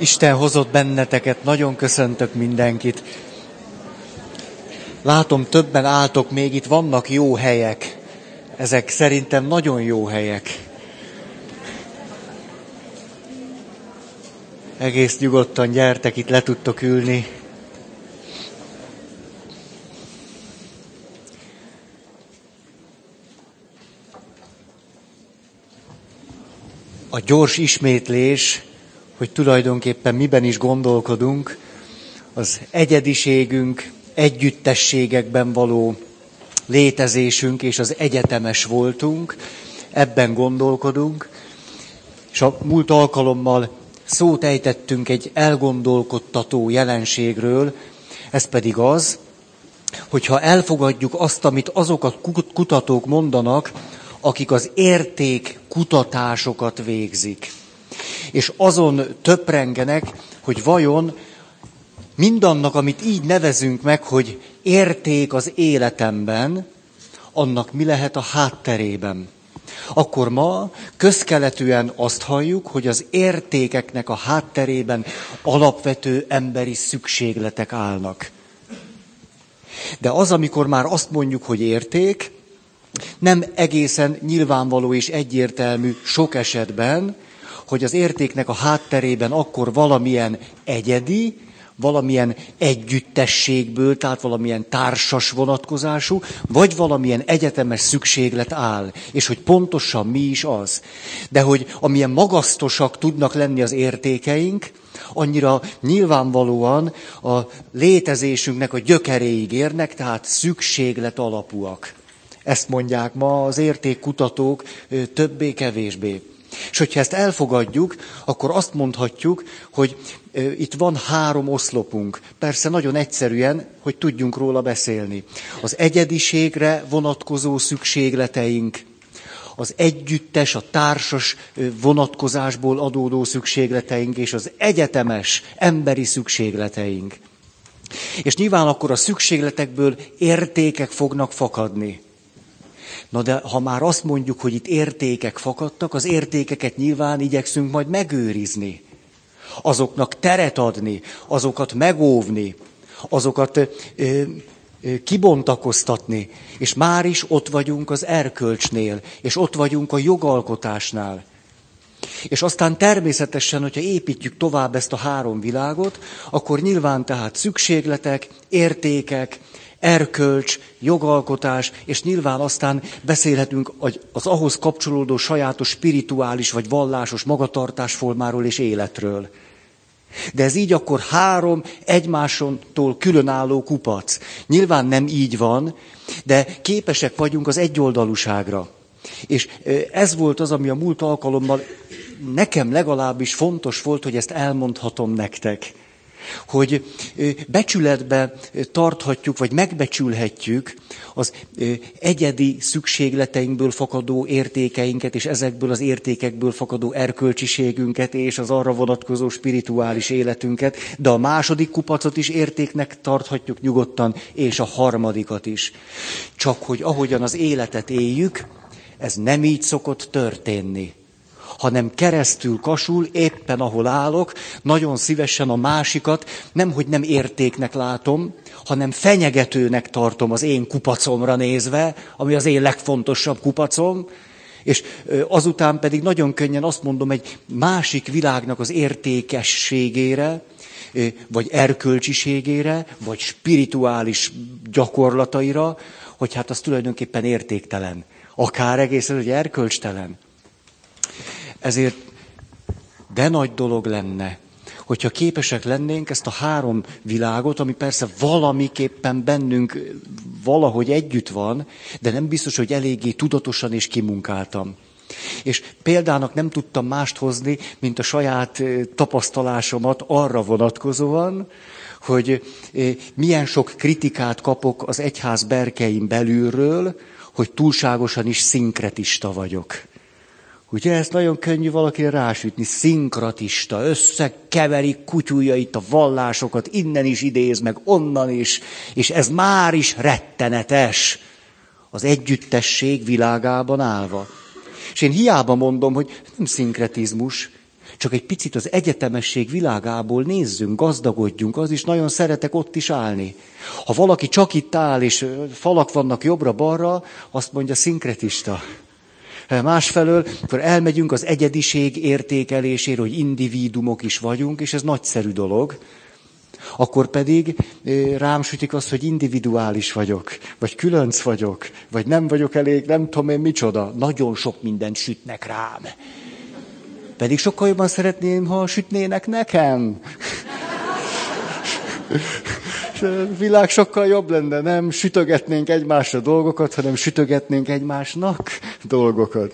Isten hozott benneteket, nagyon köszöntök mindenkit. Látom, többen álltok még itt, vannak jó helyek. Ezek szerintem nagyon jó helyek. Egész nyugodtan gyertek, itt le tudtok ülni. A gyors ismétlés hogy tulajdonképpen miben is gondolkodunk, az egyediségünk, együttességekben való létezésünk és az egyetemes voltunk, ebben gondolkodunk, és a múlt alkalommal szót ejtettünk egy elgondolkodtató jelenségről, ez pedig az, hogyha elfogadjuk azt, amit azok a kutatók mondanak, akik az érték kutatásokat végzik és azon töprengenek, hogy vajon mindannak, amit így nevezünk meg, hogy érték az életemben, annak mi lehet a hátterében. Akkor ma közkeletűen azt halljuk, hogy az értékeknek a hátterében alapvető emberi szükségletek állnak. De az, amikor már azt mondjuk, hogy érték, nem egészen nyilvánvaló és egyértelmű sok esetben, hogy az értéknek a hátterében akkor valamilyen egyedi, valamilyen együttességből, tehát valamilyen társas vonatkozású, vagy valamilyen egyetemes szükséglet áll, és hogy pontosan mi is az. De hogy amilyen magasztosak tudnak lenni az értékeink, annyira nyilvánvalóan a létezésünknek a gyökeréig érnek, tehát szükséglet alapúak. Ezt mondják ma az értékkutatók többé-kevésbé. És hogyha ezt elfogadjuk, akkor azt mondhatjuk, hogy itt van három oszlopunk. Persze nagyon egyszerűen, hogy tudjunk róla beszélni. Az egyediségre vonatkozó szükségleteink, az együttes, a társas vonatkozásból adódó szükségleteink, és az egyetemes emberi szükségleteink. És nyilván akkor a szükségletekből értékek fognak fakadni. Na de ha már azt mondjuk, hogy itt értékek fakadtak, az értékeket nyilván igyekszünk majd megőrizni. Azoknak teret adni, azokat megóvni, azokat ö, ö, kibontakoztatni. És már is ott vagyunk az erkölcsnél, és ott vagyunk a jogalkotásnál. És aztán természetesen, hogyha építjük tovább ezt a három világot, akkor nyilván tehát szükségletek, értékek, erkölcs, jogalkotás, és nyilván aztán beszélhetünk az ahhoz kapcsolódó sajátos spirituális vagy vallásos magatartásformáról és életről. De ez így akkor három egymásontól különálló kupac. Nyilván nem így van, de képesek vagyunk az egyoldalúságra. És ez volt az, ami a múlt alkalommal nekem legalábbis fontos volt, hogy ezt elmondhatom nektek hogy becsületbe tarthatjuk, vagy megbecsülhetjük az egyedi szükségleteinkből fakadó értékeinket, és ezekből az értékekből fakadó erkölcsiségünket, és az arra vonatkozó spirituális életünket, de a második kupacot is értéknek tarthatjuk nyugodtan, és a harmadikat is. Csak hogy ahogyan az életet éljük, ez nem így szokott történni hanem keresztül kasul, éppen ahol állok, nagyon szívesen a másikat nem, hogy nem értéknek látom, hanem fenyegetőnek tartom az én kupacomra nézve, ami az én legfontosabb kupacom, és azután pedig nagyon könnyen azt mondom egy másik világnak az értékességére, vagy erkölcsiségére, vagy spirituális gyakorlataira, hogy hát az tulajdonképpen értéktelen. Akár egészen, hogy erkölcstelen. Ezért de nagy dolog lenne, hogyha képesek lennénk ezt a három világot, ami persze valamiképpen bennünk valahogy együtt van, de nem biztos, hogy eléggé tudatosan és kimunkáltam. És példának nem tudtam mást hozni, mint a saját tapasztalásomat arra vonatkozóan, hogy milyen sok kritikát kapok az egyház berkein belülről, hogy túlságosan is szinkretista vagyok. Ugye ezt nagyon könnyű valaki rásütni, szinkratista, összekeveri kutyújait, a vallásokat, innen is idéz, meg onnan is, és ez már is rettenetes az együttesség világában állva. És én hiába mondom, hogy nem szinkretizmus, Csak egy picit az egyetemesség világából nézzünk, gazdagodjunk, az is nagyon szeretek ott is állni. Ha valaki csak itt áll, és falak vannak jobbra-balra, azt mondja szinkretista. Másfelől, akkor elmegyünk az egyediség értékelésére, hogy individumok is vagyunk, és ez nagyszerű dolog. Akkor pedig rám sütik azt, hogy individuális vagyok, vagy különc vagyok, vagy nem vagyok elég, nem tudom én micsoda. Nagyon sok mindent sütnek rám. Pedig sokkal jobban szeretném, ha sütnének nekem. A világ sokkal jobb lenne, nem sütögetnénk egymásra dolgokat, hanem sütögetnénk egymásnak dolgokat.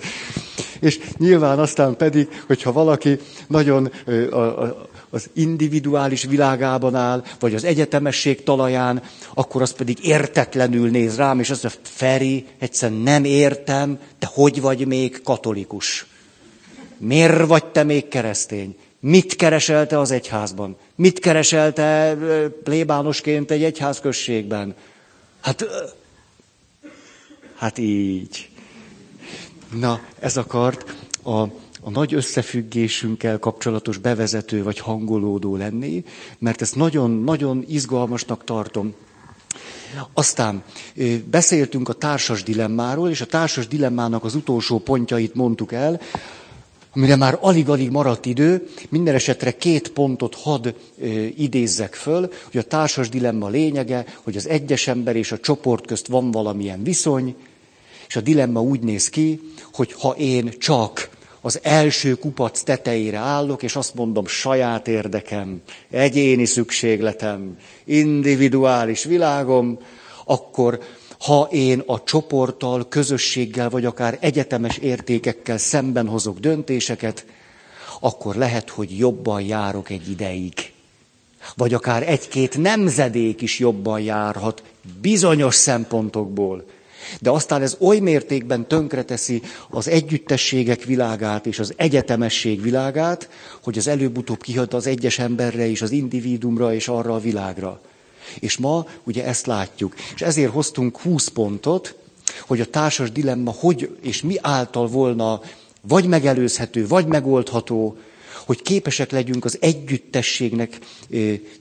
És nyilván aztán pedig, hogyha valaki nagyon az individuális világában áll, vagy az egyetemesség talaján, akkor az pedig értetlenül néz rám, és azt mondja, Feri, egyszerűen nem értem, te hogy vagy még katolikus? Miért vagy te még keresztény? Mit kereselte az egyházban? Mit kereselte plébánosként egy egyházközségben? Hát, hát így. Na, ez akart a, a nagy összefüggésünkkel kapcsolatos bevezető vagy hangolódó lenni, mert ezt nagyon-nagyon izgalmasnak tartom. Aztán beszéltünk a társas dilemmáról, és a társas dilemmának az utolsó pontjait mondtuk el, amire már alig-alig maradt idő, minden esetre két pontot had ö, idézzek föl, hogy a társas dilemma lényege, hogy az egyes ember és a csoport közt van valamilyen viszony, és a dilemma úgy néz ki, hogy ha én csak az első kupac tetejére állok, és azt mondom, saját érdekem, egyéni szükségletem, individuális világom, akkor ha én a csoporttal, közösséggel, vagy akár egyetemes értékekkel szemben hozok döntéseket, akkor lehet, hogy jobban járok egy ideig. Vagy akár egy-két nemzedék is jobban járhat bizonyos szempontokból. De aztán ez oly mértékben tönkreteszi az együttességek világát és az egyetemesség világát, hogy az előbb-utóbb kihat az egyes emberre és az individumra és arra a világra. És ma ugye ezt látjuk. És ezért hoztunk 20 pontot, hogy a társas dilemma hogy és mi által volna vagy megelőzhető, vagy megoldható, hogy képesek legyünk az együttességnek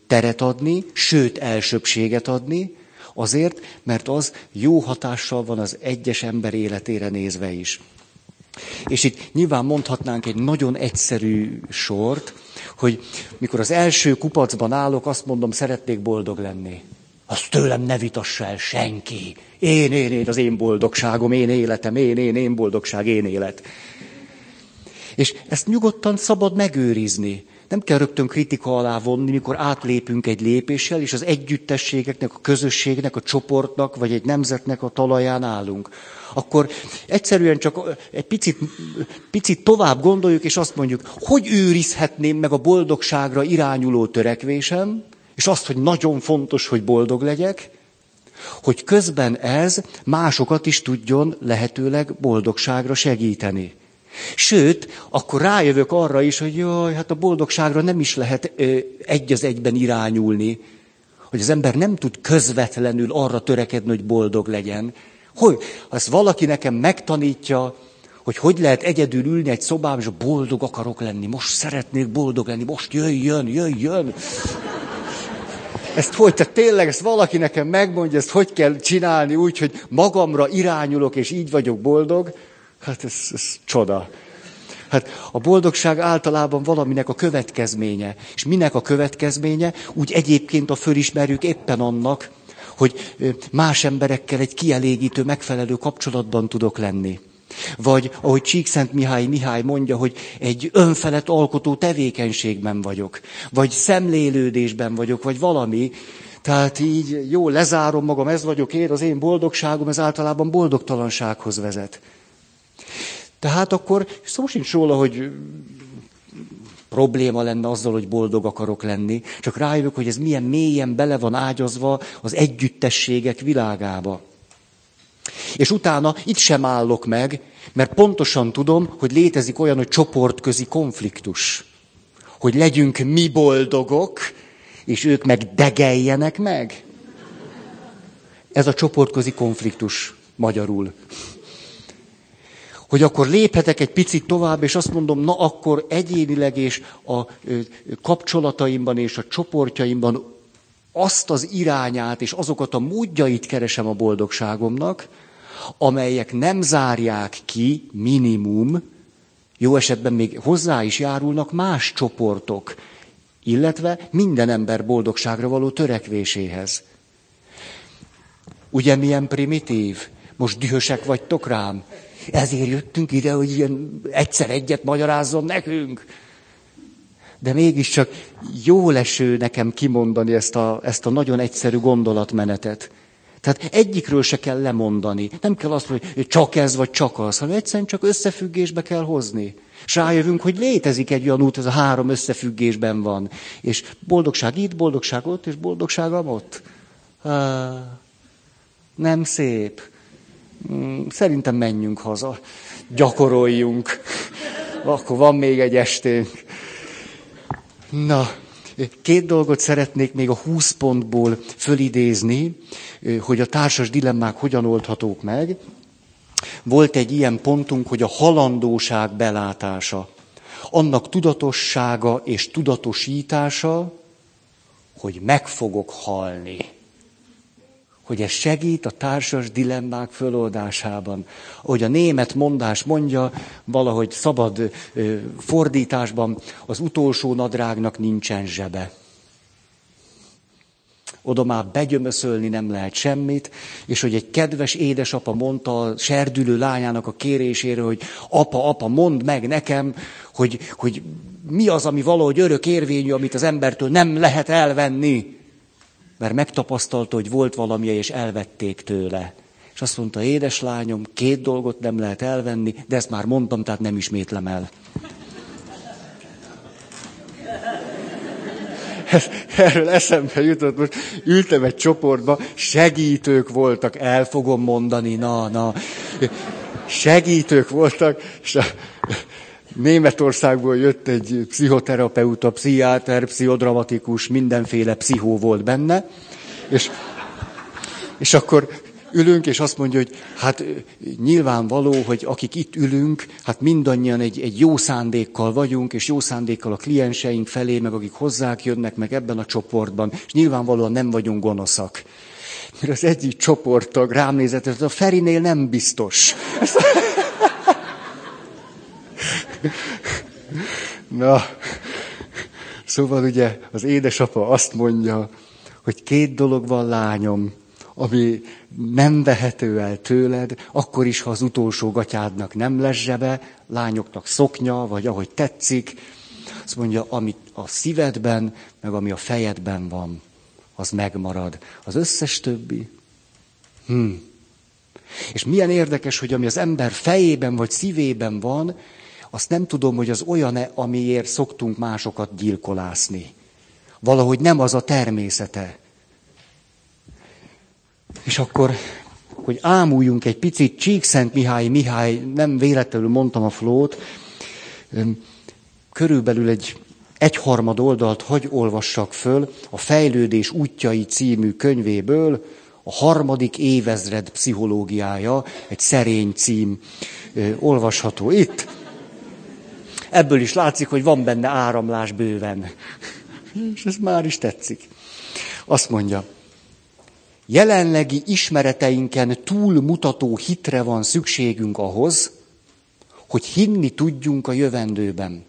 teret adni, sőt elsőbséget adni, azért, mert az jó hatással van az egyes ember életére nézve is. És itt nyilván mondhatnánk egy nagyon egyszerű sort, hogy mikor az első kupacban állok, azt mondom, szeretnék boldog lenni. Azt tőlem ne vitassa el senki. Én, én, én, az én boldogságom, én életem, én, én, én boldogság, én élet. És ezt nyugodtan szabad megőrizni. Nem kell rögtön kritika alá vonni, mikor átlépünk egy lépéssel, és az együttességeknek, a közösségnek, a csoportnak, vagy egy nemzetnek a talaján állunk. Akkor egyszerűen csak egy picit, picit tovább gondoljuk, és azt mondjuk, hogy őrizhetném meg a boldogságra irányuló törekvésem, és azt, hogy nagyon fontos, hogy boldog legyek, hogy közben ez másokat is tudjon lehetőleg boldogságra segíteni. Sőt, akkor rájövök arra is, hogy jaj, hát a boldogságra nem is lehet ö, egy az egyben irányulni, hogy az ember nem tud közvetlenül arra törekedni, hogy boldog legyen. Hogy, ha ezt valaki nekem megtanítja, hogy hogy lehet egyedül ülni egy szobában, és boldog akarok lenni, most szeretnék boldog lenni, most jöjjön, jöjjön. Ezt hogy, tehát tényleg ezt valaki nekem megmondja, ezt hogy kell csinálni úgy, hogy magamra irányulok, és így vagyok boldog, Hát ez, ez csoda. Hát a boldogság általában valaminek a következménye. És minek a következménye? Úgy egyébként a fölismerjük éppen annak, hogy más emberekkel egy kielégítő, megfelelő kapcsolatban tudok lenni. Vagy ahogy Csíkszent Mihály Mihály mondja, hogy egy önfelett alkotó tevékenységben vagyok. Vagy szemlélődésben vagyok, vagy valami. Tehát így jó, lezárom magam, ez vagyok én, az én boldogságom, ez általában boldogtalansághoz vezet. Tehát akkor szó sincs róla, hogy probléma lenne azzal, hogy boldog akarok lenni, csak rájövök, hogy ez milyen mélyen bele van ágyazva az együttességek világába. És utána itt sem állok meg, mert pontosan tudom, hogy létezik olyan, hogy csoportközi konfliktus. Hogy legyünk mi boldogok, és ők meg degeljenek meg. Ez a csoportközi konfliktus magyarul hogy akkor léphetek egy picit tovább, és azt mondom, na akkor egyénileg és a kapcsolataimban és a csoportjaimban azt az irányát és azokat a módjait keresem a boldogságomnak, amelyek nem zárják ki minimum, jó esetben még hozzá is járulnak más csoportok, illetve minden ember boldogságra való törekvéséhez. Ugye milyen primitív? Most dühösek vagytok rám? Ezért jöttünk ide, hogy ilyen egyszer egyet magyarázzon nekünk. De mégiscsak jó leső nekem kimondani ezt a, ezt a nagyon egyszerű gondolatmenetet. Tehát egyikről se kell lemondani. Nem kell azt mondani, hogy csak ez vagy csak az, hanem egyszerűen csak összefüggésbe kell hozni. És rájövünk, hogy létezik egy olyan út, ez a három összefüggésben van. És boldogság itt, boldogság ott, és boldogság ott. Nem szép. Hmm, szerintem menjünk haza. Gyakoroljunk. Akkor van még egy esténk. Na, két dolgot szeretnék még a 20 pontból fölidézni, hogy a társas dilemmák hogyan oldhatók meg. Volt egy ilyen pontunk, hogy a halandóság belátása, annak tudatossága és tudatosítása, hogy meg fogok halni hogy ez segít a társas dilemmák föloldásában. Ahogy a német mondás mondja, valahogy szabad fordításban, az utolsó nadrágnak nincsen zsebe. Oda már begyömöszölni nem lehet semmit, és hogy egy kedves édesapa mondta a serdülő lányának a kérésére, hogy apa, apa, mondd meg nekem, hogy, hogy mi az, ami valahogy örök érvényű, amit az embertől nem lehet elvenni mert megtapasztalta, hogy volt valami, és elvették tőle. És azt mondta, édeslányom, két dolgot nem lehet elvenni, de ezt már mondtam, tehát nem ismétlem el. Erről eszembe jutott, most ültem egy csoportba, segítők voltak, el fogom mondani, na, na. Segítők voltak, és a, Németországból jött egy pszichoterapeuta, pszichiáter, pszichodramatikus, mindenféle pszichó volt benne, és, és akkor ülünk, és azt mondja, hogy hát nyilvánvaló, hogy akik itt ülünk, hát mindannyian egy, egy jó szándékkal vagyunk, és jó szándékkal a klienseink felé, meg akik hozzák jönnek, meg ebben a csoportban, és nyilvánvalóan nem vagyunk gonoszak. Mert az egyik csoporttag rám nézett, hogy a Ferinél nem biztos. Ezt, Na, szóval ugye az édesapa azt mondja, hogy két dolog van lányom, ami nem vehető el tőled, akkor is, ha az utolsó gatyádnak nem lesz zsebe, lányoknak szoknya, vagy ahogy tetszik. Azt mondja, ami a szívedben, meg ami a fejedben van, az megmarad. Az összes többi. Hm. És milyen érdekes, hogy ami az ember fejében vagy szívében van, azt nem tudom, hogy az olyan-e, amiért szoktunk másokat gyilkolászni. Valahogy nem az a természete. És akkor, hogy ámuljunk egy picit, Csíkszent Mihály, Mihály, nem véletlenül mondtam a flót, körülbelül egy egyharmad oldalt hagy olvassak föl a Fejlődés útjai című könyvéből, a harmadik évezred pszichológiája, egy szerény cím olvasható itt. Ebből is látszik, hogy van benne áramlás bőven. És ez már is tetszik. Azt mondja, jelenlegi ismereteinken túlmutató hitre van szükségünk ahhoz, hogy hinni tudjunk a jövendőben.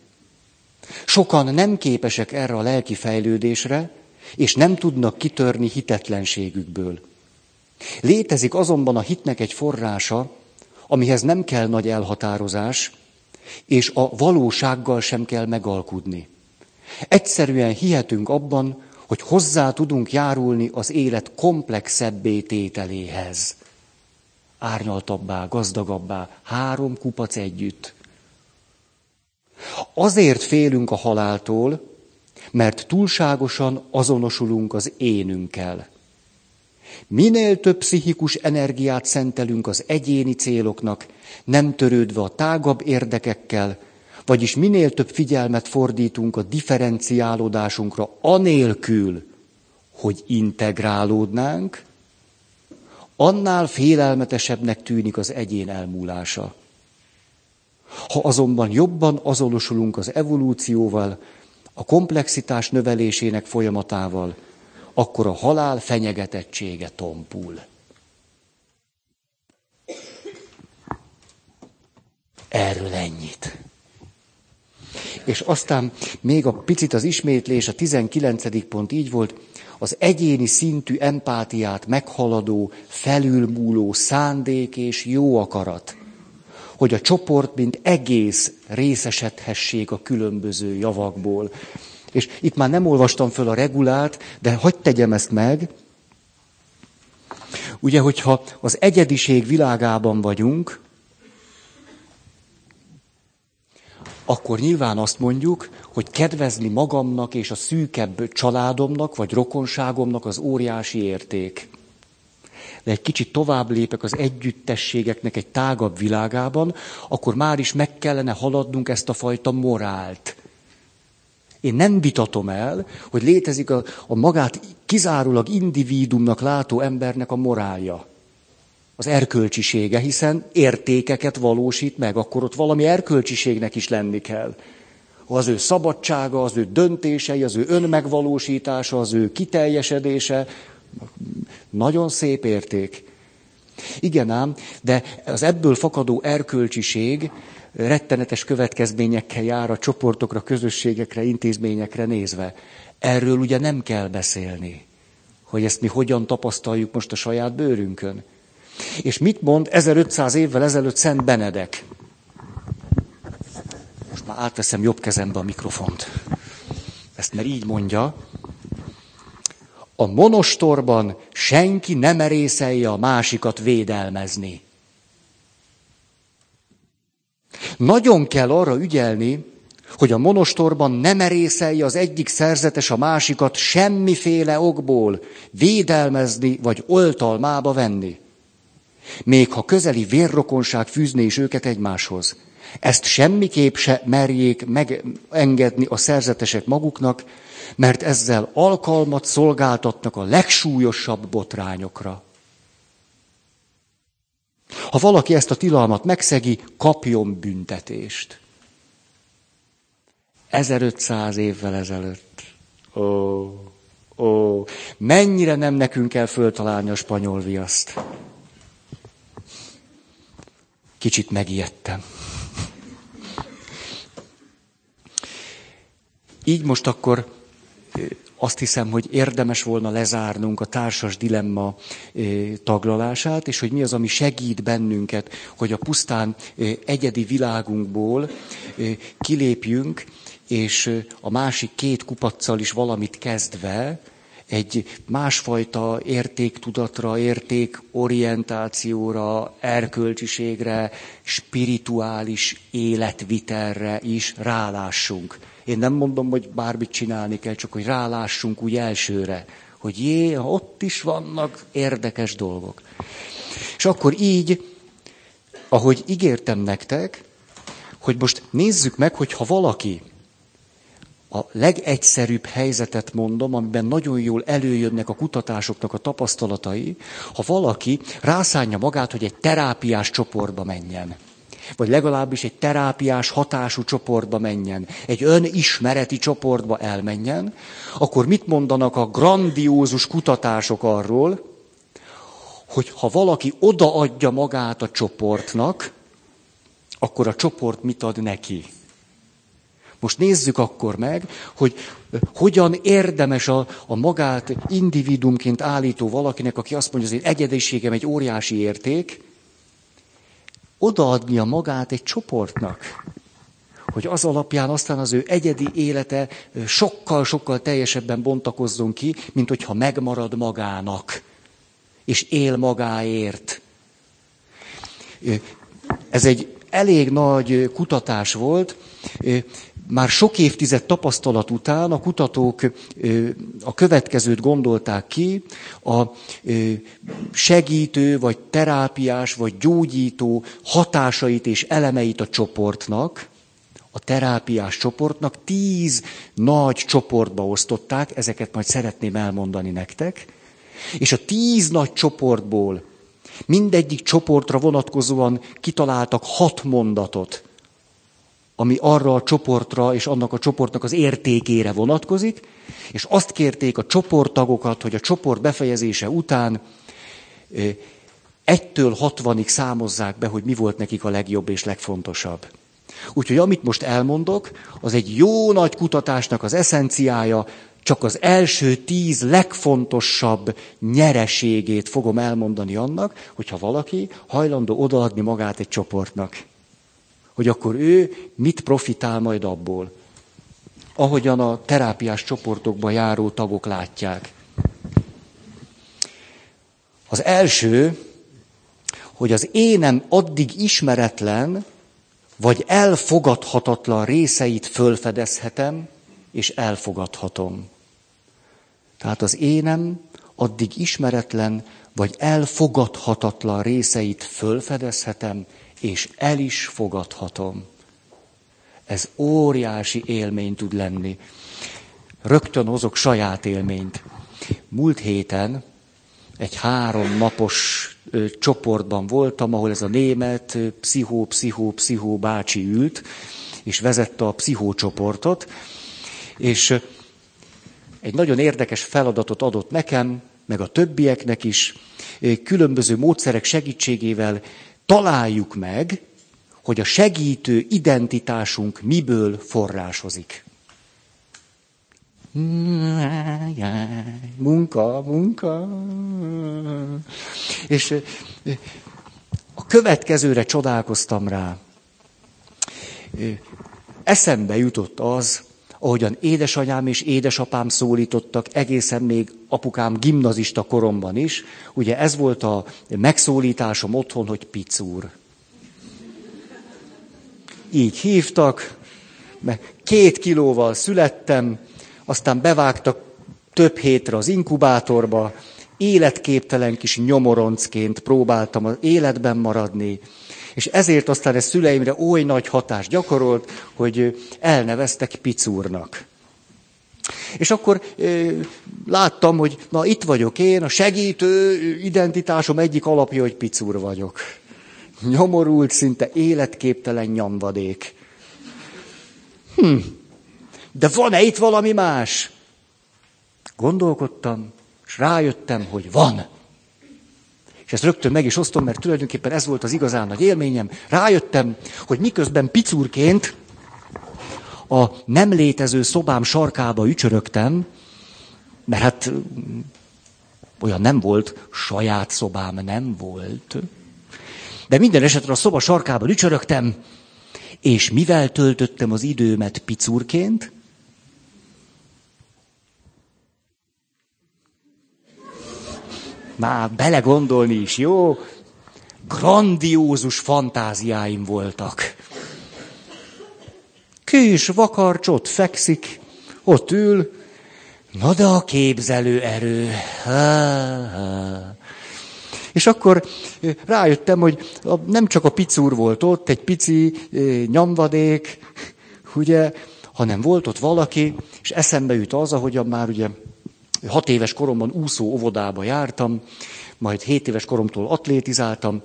Sokan nem képesek erre a lelki fejlődésre, és nem tudnak kitörni hitetlenségükből. Létezik azonban a hitnek egy forrása, amihez nem kell nagy elhatározás, és a valósággal sem kell megalkudni. Egyszerűen hihetünk abban, hogy hozzá tudunk járulni az élet komplexebbé tételéhez. Árnyaltabbá, gazdagabbá, három kupac együtt. Azért félünk a haláltól, mert túlságosan azonosulunk az énünkkel. Minél több pszichikus energiát szentelünk az egyéni céloknak, nem törődve a tágabb érdekekkel, vagyis minél több figyelmet fordítunk a differenciálódásunkra, anélkül, hogy integrálódnánk, annál félelmetesebbnek tűnik az egyén elmúlása. Ha azonban jobban azonosulunk az evolúcióval, a komplexitás növelésének folyamatával, akkor a halál fenyegetettsége tompul. Erről ennyit. És aztán még a picit az ismétlés, a 19. pont így volt, az egyéni szintű empátiát meghaladó, felülmúló szándék és jó akarat, hogy a csoport mint egész részesedhessék a különböző javakból. És itt már nem olvastam föl a regulát, de hagyd tegyem ezt meg. Ugye, hogyha az egyediség világában vagyunk, akkor nyilván azt mondjuk, hogy kedvezni magamnak és a szűkebb családomnak vagy rokonságomnak az óriási érték. De egy kicsit tovább lépek az együttességeknek egy tágabb világában, akkor már is meg kellene haladnunk ezt a fajta morált. Én nem vitatom el, hogy létezik a, a magát kizárólag indivídumnak látó embernek a morálja az erkölcsisége, hiszen értékeket valósít meg, akkor ott valami erkölcsiségnek is lenni kell. Az ő szabadsága, az ő döntései, az ő önmegvalósítása, az ő kiteljesedése, nagyon szép érték. Igen ám, de az ebből fakadó erkölcsiség rettenetes következményekkel jár a csoportokra, közösségekre, intézményekre nézve. Erről ugye nem kell beszélni, hogy ezt mi hogyan tapasztaljuk most a saját bőrünkön. És mit mond 1500 évvel ezelőtt Szent Benedek? Most már átveszem jobb kezembe a mikrofont. Ezt mert így mondja. A monostorban senki nem merészelje a másikat védelmezni. Nagyon kell arra ügyelni, hogy a monostorban nem merészelje az egyik szerzetes a másikat semmiféle okból védelmezni vagy oltalmába venni még ha közeli vérrokonság fűzné is őket egymáshoz. Ezt semmiképp se merjék megengedni a szerzetesek maguknak, mert ezzel alkalmat szolgáltatnak a legsúlyosabb botrányokra. Ha valaki ezt a tilalmat megszegi, kapjon büntetést. 1500 évvel ezelőtt. Ó, ó, mennyire nem nekünk kell föltalálni a spanyol viaszt. Kicsit megijedtem. Így most akkor azt hiszem, hogy érdemes volna lezárnunk a társas dilemma taglalását, és hogy mi az, ami segít bennünket, hogy a pusztán egyedi világunkból kilépjünk, és a másik két kupacsal is valamit kezdve, egy másfajta értéktudatra, értékorientációra, erkölcsiségre, spirituális életvitelre is rálássunk. Én nem mondom, hogy bármit csinálni kell, csak hogy rálássunk úgy elsőre, hogy jé, ott is vannak érdekes dolgok. És akkor így, ahogy ígértem nektek, hogy most nézzük meg, hogy ha valaki a legegyszerűbb helyzetet mondom, amiben nagyon jól előjönnek a kutatásoknak a tapasztalatai, ha valaki rászánja magát, hogy egy terápiás csoportba menjen. Vagy legalábbis egy terápiás hatású csoportba menjen, egy önismereti csoportba elmenjen, akkor mit mondanak a grandiózus kutatások arról, hogy ha valaki odaadja magát a csoportnak, akkor a csoport mit ad neki. Most nézzük akkor meg, hogy hogyan érdemes a, a magát individumként állító valakinek, aki azt mondja, az én egyediségem egy óriási érték, odaadnia magát egy csoportnak. Hogy az alapján aztán az ő egyedi élete sokkal-sokkal teljesebben bontakozzon ki, mint hogyha megmarad magának, és él magáért. Ez egy elég nagy kutatás volt, már sok évtized tapasztalat után a kutatók a következőt gondolták ki, a segítő, vagy terápiás, vagy gyógyító hatásait és elemeit a csoportnak, a terápiás csoportnak tíz nagy csoportba osztották, ezeket majd szeretném elmondani nektek, és a tíz nagy csoportból mindegyik csoportra vonatkozóan kitaláltak hat mondatot, ami arra a csoportra és annak a csoportnak az értékére vonatkozik, és azt kérték a csoporttagokat, hogy a csoport befejezése után egytől hatvanig számozzák be, hogy mi volt nekik a legjobb és legfontosabb. Úgyhogy amit most elmondok, az egy jó nagy kutatásnak az eszenciája, csak az első tíz legfontosabb nyereségét fogom elmondani annak, hogyha valaki hajlandó odaadni magát egy csoportnak. Hogy akkor ő mit profitál majd abból. Ahogyan a terápiás csoportokba járó tagok látják. Az első, hogy az énem addig ismeretlen, vagy elfogadhatatlan részeit fölfedezhetem, és elfogadhatom. Tehát az énem addig ismeretlen, vagy elfogadhatatlan részeit fölfedezhetem, és el is fogadhatom. Ez óriási élmény tud lenni. Rögtön hozok saját élményt. Múlt héten egy három napos ö, csoportban voltam, ahol ez a német pszichó, pszichó, pszichó bácsi ült, és vezette a pszichócsoportot, és egy nagyon érdekes feladatot adott nekem, meg a többieknek is, különböző módszerek segítségével találjuk meg, hogy a segítő identitásunk miből forrásozik. Munka, munka. És a következőre csodálkoztam rá. Eszembe jutott az, ahogyan édesanyám és édesapám szólítottak, egészen még apukám gimnazista koromban is. Ugye ez volt a megszólításom otthon, hogy picúr. Így hívtak, mert két kilóval születtem, aztán bevágtak több hétre az inkubátorba, életképtelen kis nyomoroncként próbáltam az életben maradni, és ezért aztán ez szüleimre oly nagy hatást gyakorolt, hogy elneveztek Picúrnak. És akkor láttam, hogy na itt vagyok én, a segítő identitásom egyik alapja, hogy Picúr vagyok. Nyomorult, szinte életképtelen nyomvadék. Hm, de van-e itt valami más? Gondolkodtam, és rájöttem, hogy van. És ezt rögtön meg is osztom, mert tulajdonképpen ez volt az igazán nagy élményem. Rájöttem, hogy miközben picurként a nem létező szobám sarkába ücsörögtem, mert hát olyan nem volt, saját szobám nem volt. De minden esetre a szoba sarkában ücsörögtem, és mivel töltöttem az időmet picurként? Már belegondolni is jó. Grandiózus fantáziáim voltak. Kis vakarcsot fekszik, ott ül, na de a képzelő erő. Ha, ha. És akkor rájöttem, hogy nem csak a picúr volt ott, egy pici nyomvadék, ugye, hanem volt ott valaki, és eszembe jut az, ahogyan már ugye Hat éves koromban úszó óvodába jártam, majd hét éves koromtól atlétizáltam.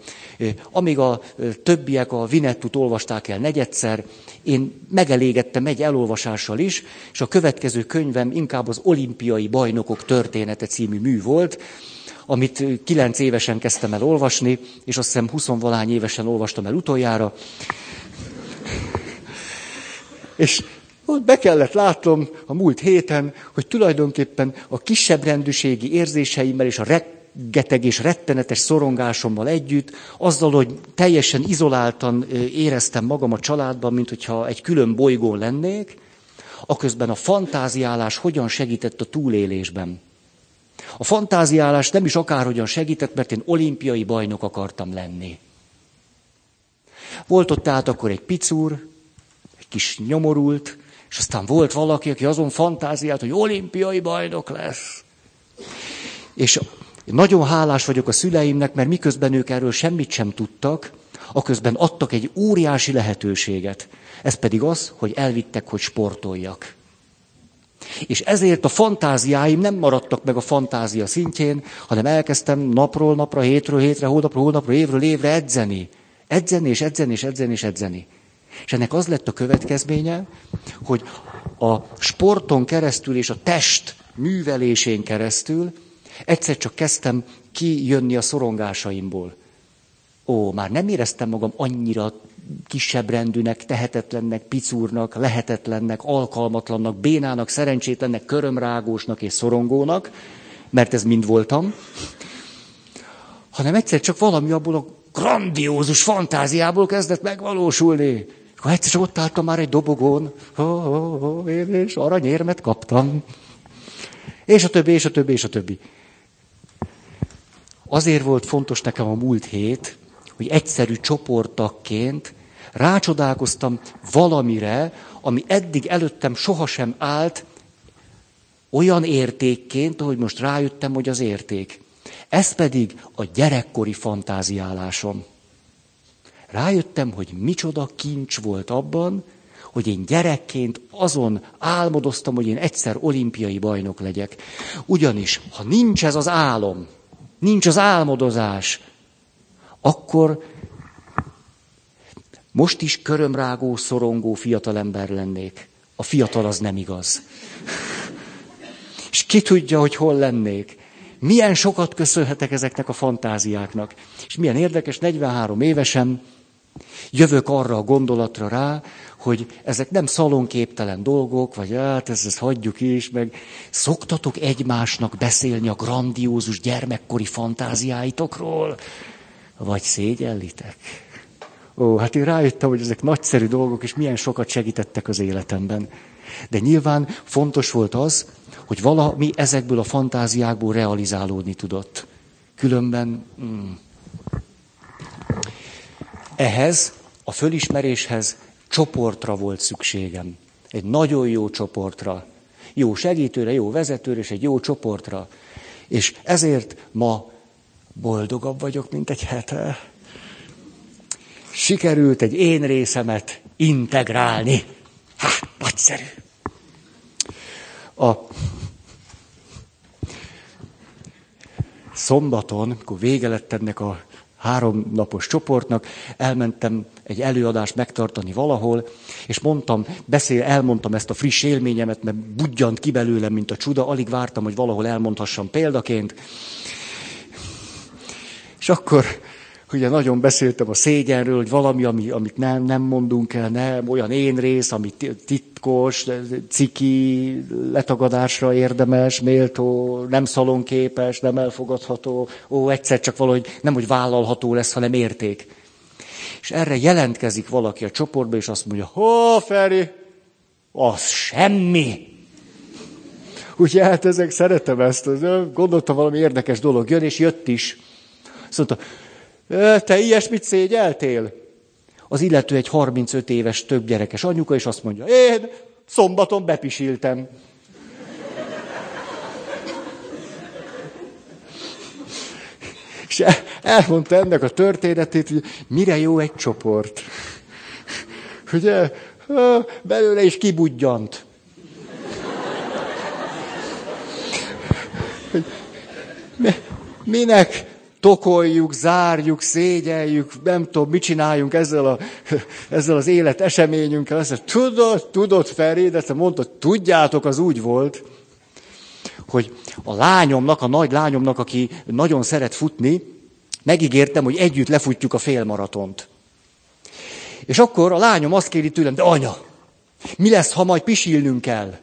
Amíg a többiek a Vinettut olvasták el negyedszer, én megelégettem egy elolvasással is, és a következő könyvem inkább az olimpiai bajnokok története című mű volt, amit kilenc évesen kezdtem el olvasni, és azt hiszem huszonvalány évesen olvastam el utoljára. És ott be kellett látnom a múlt héten, hogy tulajdonképpen a kisebb rendűségi érzéseimmel és a reggeteg és rettenetes szorongásommal együtt, azzal, hogy teljesen izoláltan éreztem magam a családban, mint hogyha egy külön bolygón lennék, aközben a fantáziálás hogyan segített a túlélésben. A fantáziálás nem is akárhogyan segített, mert én olimpiai bajnok akartam lenni. Volt ott tehát akkor egy picúr, egy kis nyomorult, és aztán volt valaki, aki azon fantáziált, hogy olimpiai bajnok lesz. És nagyon hálás vagyok a szüleimnek, mert miközben ők erről semmit sem tudtak, aközben adtak egy óriási lehetőséget. Ez pedig az, hogy elvittek, hogy sportoljak. És ezért a fantáziáim nem maradtak meg a fantázia szintjén, hanem elkezdtem napról napra, hétről hétre, hónapról hónapra, évről évre edzeni. Edzeni és edzeni és edzeni és edzeni. És ennek az lett a következménye, hogy a sporton keresztül és a test művelésén keresztül egyszer csak kezdtem kijönni a szorongásaimból. Ó, már nem éreztem magam annyira kisebb rendűnek, tehetetlennek, picúrnak, lehetetlennek, alkalmatlannak, bénának, szerencsétlennek, körömrágósnak és szorongónak, mert ez mind voltam, hanem egyszer csak valami abból a grandiózus fantáziából kezdett megvalósulni. Akkor egyszer ott álltam már egy dobogón, oh, én és aranyérmet kaptam. És a többi, és a többi, és a többi. Azért volt fontos nekem a múlt hét, hogy egyszerű csoporttakként rácsodálkoztam valamire, ami eddig előttem sohasem állt olyan értékként, ahogy most rájöttem, hogy az érték. Ez pedig a gyerekkori fantáziálásom. Rájöttem, hogy micsoda kincs volt abban, hogy én gyerekként azon álmodoztam, hogy én egyszer olimpiai bajnok legyek. Ugyanis, ha nincs ez az álom, nincs az álmodozás, akkor most is körömrágó, szorongó fiatalember lennék. A fiatal az nem igaz. És ki tudja, hogy hol lennék. Milyen sokat köszönhetek ezeknek a fantáziáknak. És milyen érdekes, 43 évesen jövök arra a gondolatra rá, hogy ezek nem szalonképtelen dolgok, vagy hát ezt, ezt hagyjuk is, meg szoktatok egymásnak beszélni a grandiózus gyermekkori fantáziáitokról, vagy szégyellitek? Ó, hát én rájöttem, hogy ezek nagyszerű dolgok, és milyen sokat segítettek az életemben. De nyilván fontos volt az, hogy valami ezekből a fantáziákból realizálódni tudott. Különben... Mm. Ehhez, a fölismeréshez csoportra volt szükségem. Egy nagyon jó csoportra. Jó segítőre, jó vezetőre, és egy jó csoportra. És ezért ma boldogabb vagyok, mint egy hete. Sikerült egy én részemet integrálni. Ha, nagyszerű. A szombaton, amikor vége lett ennek a háromnapos csoportnak, elmentem egy előadást megtartani valahol, és mondtam, beszél, elmondtam ezt a friss élményemet, mert budjant ki belőlem, mint a csuda, alig vártam, hogy valahol elmondhassam példaként. És akkor ugye nagyon beszéltem a szégyenről, hogy valami, ami, amit nem, nem mondunk el, nem, olyan én rész, ami titkos, ciki, letagadásra érdemes, méltó, nem szalonképes, nem elfogadható, ó, egyszer csak valahogy nem, hogy vállalható lesz, hanem érték. És erre jelentkezik valaki a csoportba, és azt mondja, ó, Feri, az semmi. Ugye hát ezek szeretem ezt, gondoltam valami érdekes dolog jön, és jött is. Mondta, te ilyesmit szégyeltél? Az illető egy 35 éves több gyerekes anyuka, és azt mondja, én szombaton bepisiltem. És elmondta ennek a történetét, hogy mire jó egy csoport. Ugye, belőle is kibudjant. Minek tokoljuk, zárjuk, szégyeljük, nem tudom, mit csináljunk ezzel, a, ezzel az élet eseményünkkel. Azt tudod, tudod, Feri, de te mondtad, tudjátok, az úgy volt, hogy a lányomnak, a nagy lányomnak, aki nagyon szeret futni, megígértem, hogy együtt lefutjuk a félmaratont. És akkor a lányom azt kéri tőlem, de anya, mi lesz, ha majd pisilnünk kell?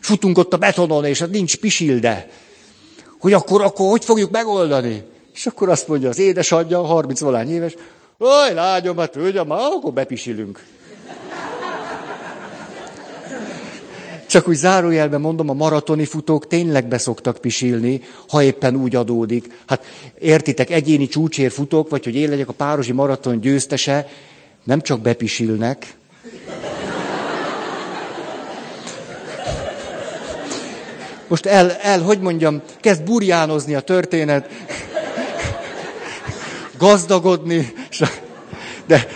Futunk ott a betonon, és hát nincs pisilde. Hogy akkor, akkor hogy fogjuk megoldani? És akkor azt mondja az édesanyja, 30 valány éves, Oj, lányom, hát tudja, ma akkor bepisilünk. Csak úgy zárójelben mondom, a maratoni futók tényleg beszoktak pisilni, ha éppen úgy adódik. Hát értitek, egyéni csúcsér futók, vagy hogy én legyek a párosi maraton győztese, nem csak bepisilnek, most el, el, hogy mondjam, kezd burjánozni a történet gazdagodni, de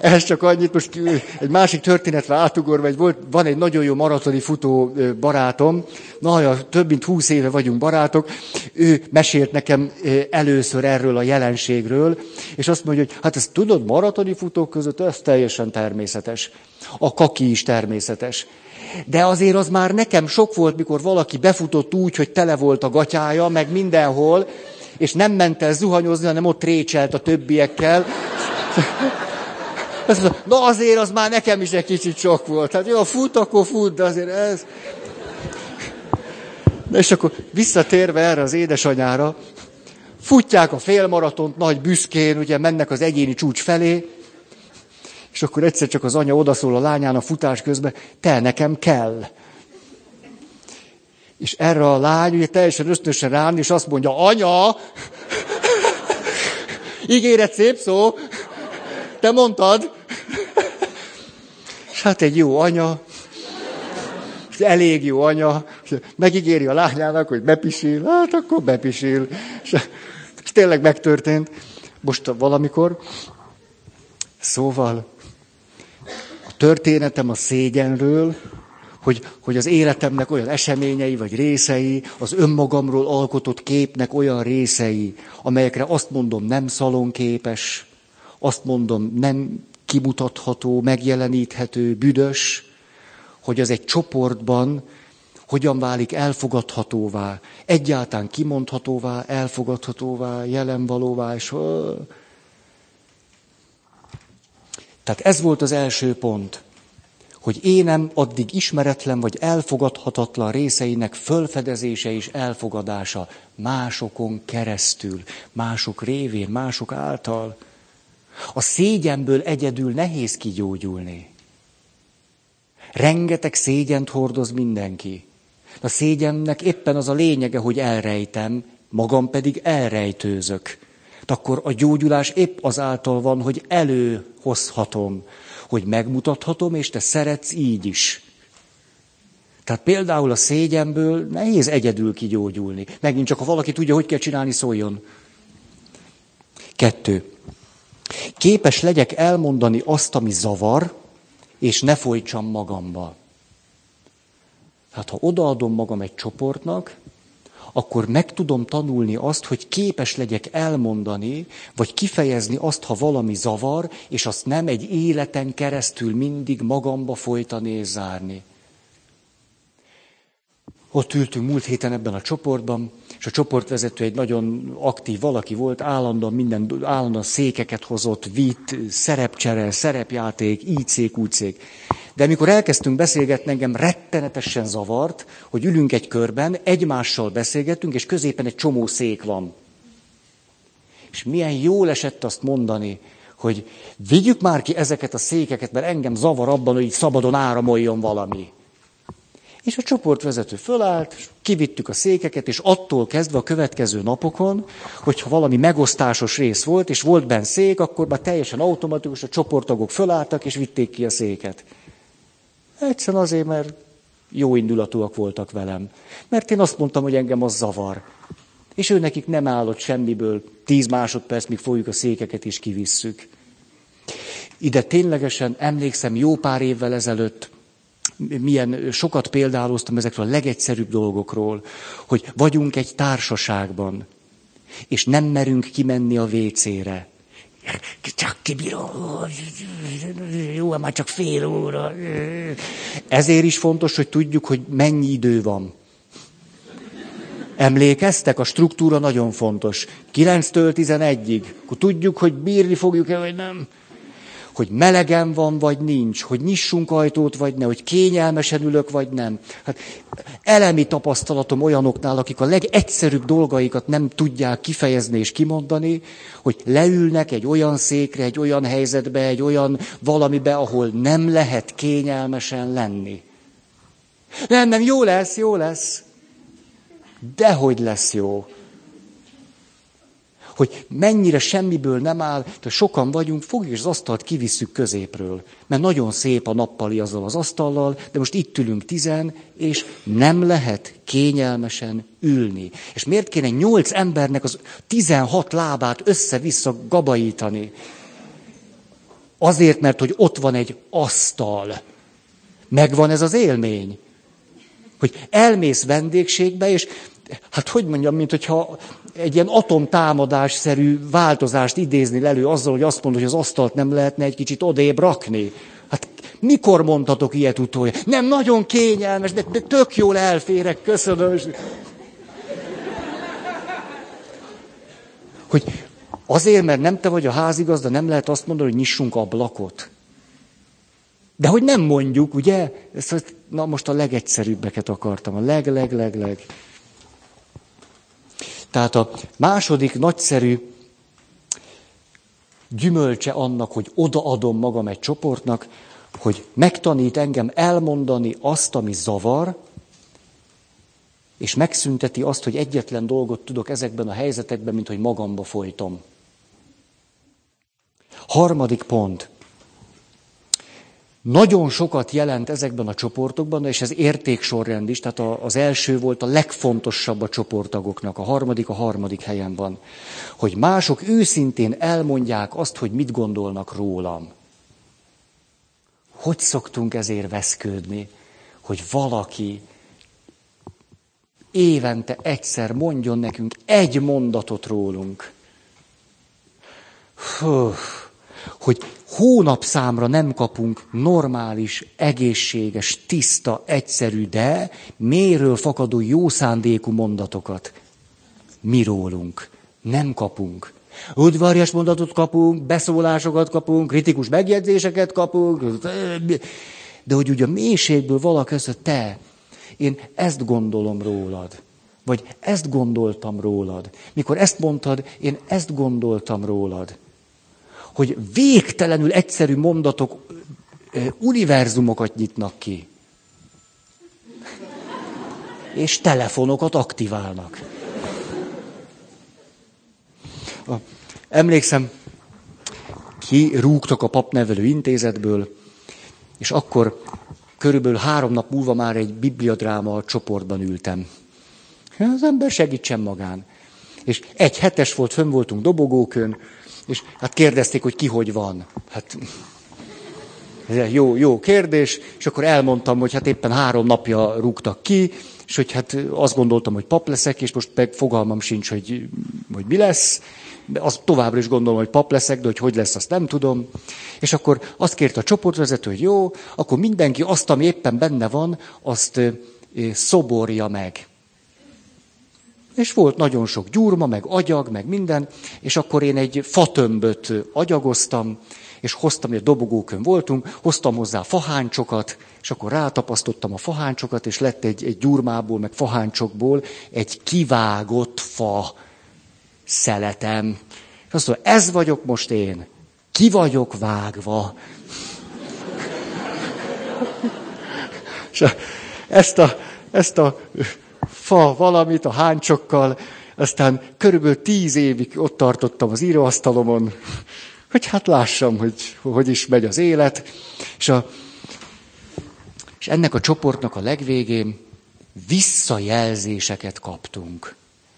ehhez csak annyit, most egy másik történetre átugorva, egy volt, van egy nagyon jó maratoni futó barátom, na, több mint húsz éve vagyunk barátok, ő mesélt nekem először erről a jelenségről, és azt mondja, hogy hát ezt tudod, maratoni futók között ez teljesen természetes. A kaki is természetes. De azért az már nekem sok volt, mikor valaki befutott úgy, hogy tele volt a gatyája, meg mindenhol, és nem ment el zuhanyozni, hanem ott récselt a többiekkel. Na azért az már nekem is egy kicsit sok volt. Hát jó, fut, akkor fut, de azért ez... Na és akkor visszatérve erre az édesanyára, futják a félmaratont nagy büszkén, ugye mennek az egyéni csúcs felé, és akkor egyszer csak az anya odaszól a lányának futás közben, te nekem kell. És erre a lány ugye teljesen ösztönösen rán, és azt mondja, anya, ígéret szép szó, te mondtad. És hát egy jó anya, elég jó anya, megígéri a lányának, hogy bepisil, hát akkor bepisil. És tényleg megtörtént. Most valamikor. Szóval a történetem a szégyenről, hogy, hogy az életemnek olyan eseményei vagy részei, az önmagamról alkotott képnek olyan részei, amelyekre azt mondom nem szalonképes, azt mondom nem kimutatható, megjeleníthető, büdös, hogy az egy csoportban hogyan válik elfogadhatóvá, egyáltalán kimondhatóvá, elfogadhatóvá, jelenvalóvá, és... Tehát ez volt az első pont, hogy énem addig ismeretlen vagy elfogadhatatlan részeinek fölfedezése és elfogadása másokon keresztül, mások révén, mások által. A szégyenből egyedül nehéz kigyógyulni. Rengeteg szégyent hordoz mindenki. A szégyennek éppen az a lényege, hogy elrejtem, magam pedig elrejtőzök. Akkor a gyógyulás épp azáltal van, hogy előhozhatom, hogy megmutathatom, és te szeretsz így is. Tehát például a szégyenből nehéz egyedül kigyógyulni. Megint csak, ha valaki tudja, hogy kell csinálni, szóljon. Kettő. Képes legyek elmondani azt, ami zavar, és ne folytsam magamba. Hát ha odaadom magam egy csoportnak, akkor meg tudom tanulni azt, hogy képes legyek elmondani, vagy kifejezni azt, ha valami zavar, és azt nem egy életen keresztül mindig magamba folytani és zárni. Ott ültünk múlt héten ebben a csoportban, és a csoportvezető egy nagyon aktív valaki volt, állandóan minden, állandóan székeket hozott, vitt, szerepcsere, szerepjáték, így szék, úgy szék. De amikor elkezdtünk beszélgetni, engem rettenetesen zavart, hogy ülünk egy körben, egymással beszélgetünk, és középen egy csomó szék van. És milyen jól esett azt mondani, hogy vigyük már ki ezeket a székeket, mert engem zavar abban, hogy szabadon áramoljon valami. És a csoportvezető fölállt, kivittük a székeket, és attól kezdve a következő napokon, hogyha valami megosztásos rész volt, és volt benne szék, akkor már teljesen automatikus a csoporttagok fölálltak, és vitték ki a széket. Egyszerűen azért, mert jó indulatúak voltak velem. Mert én azt mondtam, hogy engem az zavar. És ő nekik nem állott semmiből tíz másodperc, míg fogjuk a székeket és kivisszük. Ide ténylegesen emlékszem jó pár évvel ezelőtt, milyen sokat példáloztam ezekről a legegyszerűbb dolgokról, hogy vagyunk egy társaságban, és nem merünk kimenni a vécére. Csak kibírom, jó, már csak fél óra. Ezért is fontos, hogy tudjuk, hogy mennyi idő van. Emlékeztek? A struktúra nagyon fontos. 9-től 11-ig. Akkor tudjuk, hogy bírni fogjuk-e, vagy nem hogy melegen van, vagy nincs, hogy nyissunk ajtót, vagy ne, hogy kényelmesen ülök, vagy nem. Hát elemi tapasztalatom olyanoknál, akik a legegyszerűbb dolgaikat nem tudják kifejezni és kimondani, hogy leülnek egy olyan székre, egy olyan helyzetbe, egy olyan valamibe, ahol nem lehet kényelmesen lenni. Nem, nem, jó lesz, jó lesz. Dehogy lesz jó hogy mennyire semmiből nem áll, de sokan vagyunk, fogjuk és az asztalt kivisszük középről. Mert nagyon szép a nappali azzal az asztallal, de most itt ülünk tizen, és nem lehet kényelmesen ülni. És miért kéne nyolc embernek az tizenhat lábát össze-vissza gabaítani? Azért, mert hogy ott van egy asztal. Megvan ez az élmény. Hogy elmész vendégségbe, és hát hogy mondjam, mint hogyha egy ilyen atomtámadásszerű változást idézni elő azzal, hogy azt mondod, hogy az asztalt nem lehetne egy kicsit odébb rakni. Hát mikor mondhatok ilyet utolja? Nem, nagyon kényelmes, de, de tök jól elférek, köszönöm. Hogy azért, mert nem te vagy a házigazda, nem lehet azt mondani, hogy nyissunk ablakot. De hogy nem mondjuk, ugye? Ezt, na most a legegyszerűbbeket akartam, a leg, leg, leg, leg. Tehát a második nagyszerű gyümölcse annak, hogy odaadom magam egy csoportnak, hogy megtanít engem elmondani azt, ami zavar, és megszünteti azt, hogy egyetlen dolgot tudok ezekben a helyzetekben, mint hogy magamba folytom. Harmadik pont. Nagyon sokat jelent ezekben a csoportokban, és ez értéksorrend is, tehát az első volt a legfontosabb a csoporttagoknak, a harmadik a harmadik helyen van, hogy mások őszintén elmondják azt, hogy mit gondolnak rólam. Hogy szoktunk ezért veszködni, hogy valaki évente egyszer mondjon nekünk egy mondatot rólunk. Hú, hogy hónapszámra nem kapunk normális, egészséges, tiszta, egyszerű, de méről fakadó jó szándékú mondatokat. Mi rólunk. Nem kapunk. Udvarjas mondatot kapunk, beszólásokat kapunk, kritikus megjegyzéseket kapunk, de hogy ugye a mélységből valaki azt te, én ezt gondolom rólad. Vagy ezt gondoltam rólad. Mikor ezt mondtad, én ezt gondoltam rólad hogy végtelenül egyszerű mondatok univerzumokat nyitnak ki. És telefonokat aktiválnak. Emlékszem, ki rúgtak a papnevelő intézetből, és akkor körülbelül három nap múlva már egy bibliadráma csoportban ültem. Az ember segítsen magán. És egy hetes volt, fönn voltunk dobogókön, és hát kérdezték, hogy ki hogy van. Hát jó, jó kérdés, és akkor elmondtam, hogy hát éppen három napja rúgtak ki, és hogy hát azt gondoltam, hogy pap leszek, és most meg fogalmam sincs, hogy, hogy mi lesz. De azt továbbra is gondolom, hogy pap leszek, de hogy hogy lesz, azt nem tudom. És akkor azt kérte a csoportvezető, hogy jó, akkor mindenki azt, ami éppen benne van, azt szoborja meg. És volt nagyon sok gyurma, meg agyag, meg minden, és akkor én egy fatömböt agyagoztam, és hoztam, hogy a dobogókön voltunk, hoztam hozzá faháncsokat, és akkor rátapasztottam a faháncsokat, és lett egy, egy gyurmából, meg faháncsokból egy kivágott fa szeletem. És azt mondja, ez vagyok most én, ki vagyok vágva. És ezt a, ezt a fa valamit a háncsokkal, aztán körülbelül tíz évig ott tartottam az íróasztalomon, hogy hát lássam, hogy hogy is megy az élet. És, a, és ennek a csoportnak a legvégén visszajelzéseket kaptunk.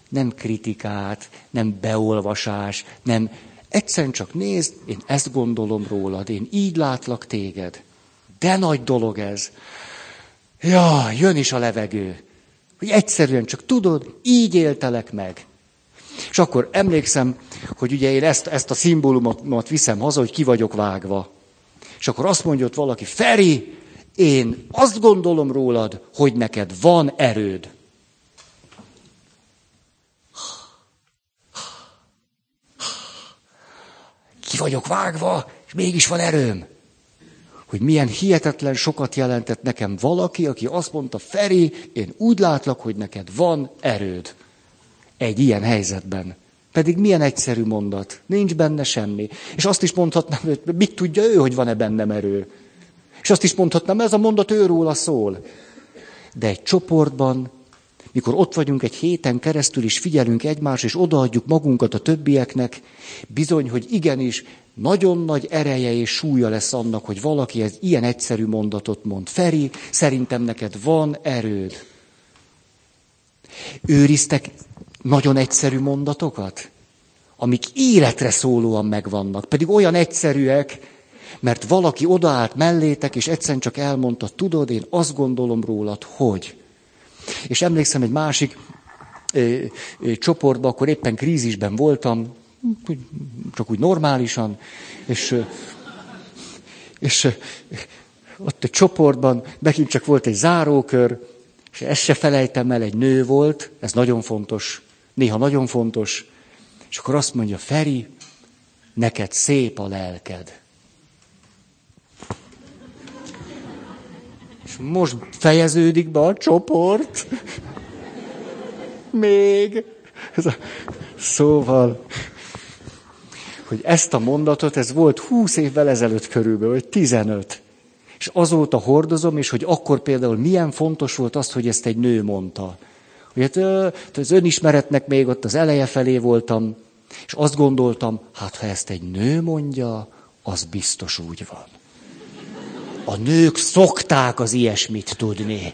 Nem kritikát, nem beolvasás, nem egyszerűen csak nézd, én ezt gondolom rólad, én így látlak téged. De nagy dolog ez. Ja, jön is a levegő. Hogy egyszerűen csak tudod, így éltelek meg. És akkor emlékszem, hogy ugye én ezt, ezt a szimbólumot viszem haza, hogy ki vagyok vágva. És akkor azt mondja ott valaki, Feri, én azt gondolom rólad, hogy neked van erőd. Ki vagyok vágva, és mégis van erőm hogy milyen hihetetlen sokat jelentett nekem valaki, aki azt mondta, Feri, én úgy látlak, hogy neked van erőd. Egy ilyen helyzetben. Pedig milyen egyszerű mondat. Nincs benne semmi. És azt is mondhatnám, hogy mit tudja ő, hogy van-e bennem erő. És azt is mondhatnám, ez a mondat őróla szól. De egy csoportban, mikor ott vagyunk egy héten keresztül, és figyelünk egymást, és odaadjuk magunkat a többieknek, bizony, hogy igenis nagyon nagy ereje és súlya lesz annak, hogy valaki ez ilyen egyszerű mondatot mond. Feri, szerintem neked van erőd. Őriztek nagyon egyszerű mondatokat, amik életre szólóan megvannak, pedig olyan egyszerűek, mert valaki odaállt mellétek, és egyszerűen csak elmondta, tudod, én azt gondolom rólad, hogy. És emlékszem egy másik ö, ö, csoportban, akkor éppen krízisben voltam, csak úgy normálisan, és, és ott egy csoportban megint csak volt egy zárókör, és ezt se felejtem el, egy nő volt, ez nagyon fontos, néha nagyon fontos, és akkor azt mondja, Feri, neked szép a lelked. És most fejeződik be a csoport. Még. Szóval, hogy ezt a mondatot, ez volt 20 évvel ezelőtt körülbelül, vagy 15. És azóta hordozom, és hogy akkor például milyen fontos volt azt, hogy ezt egy nő mondta. Hogy hát az önismeretnek még ott az eleje felé voltam, és azt gondoltam, hát ha ezt egy nő mondja, az biztos úgy van. A nők szokták az ilyesmit tudni.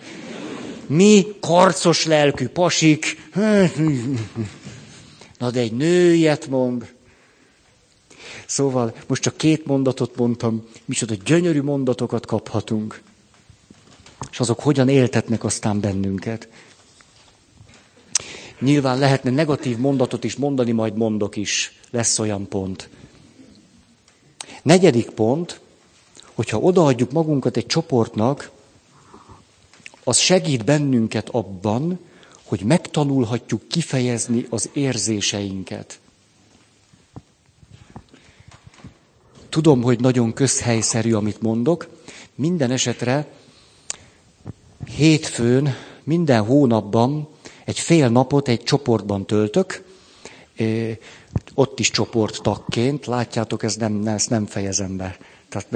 Mi, karcos lelkű pasik, na de egy nő ilyet mond. Szóval most csak két mondatot mondtam, micsoda gyönyörű mondatokat kaphatunk. És azok hogyan éltetnek aztán bennünket. Nyilván lehetne negatív mondatot is mondani, majd mondok is. Lesz olyan pont. Negyedik pont, hogyha odaadjuk magunkat egy csoportnak, az segít bennünket abban, hogy megtanulhatjuk kifejezni az érzéseinket. Tudom, hogy nagyon közhelyszerű, amit mondok. Minden esetre hétfőn, minden hónapban egy fél napot egy csoportban töltök, ott is csoporttagként, látjátok, ez nem, ezt nem fejezem be. Tehát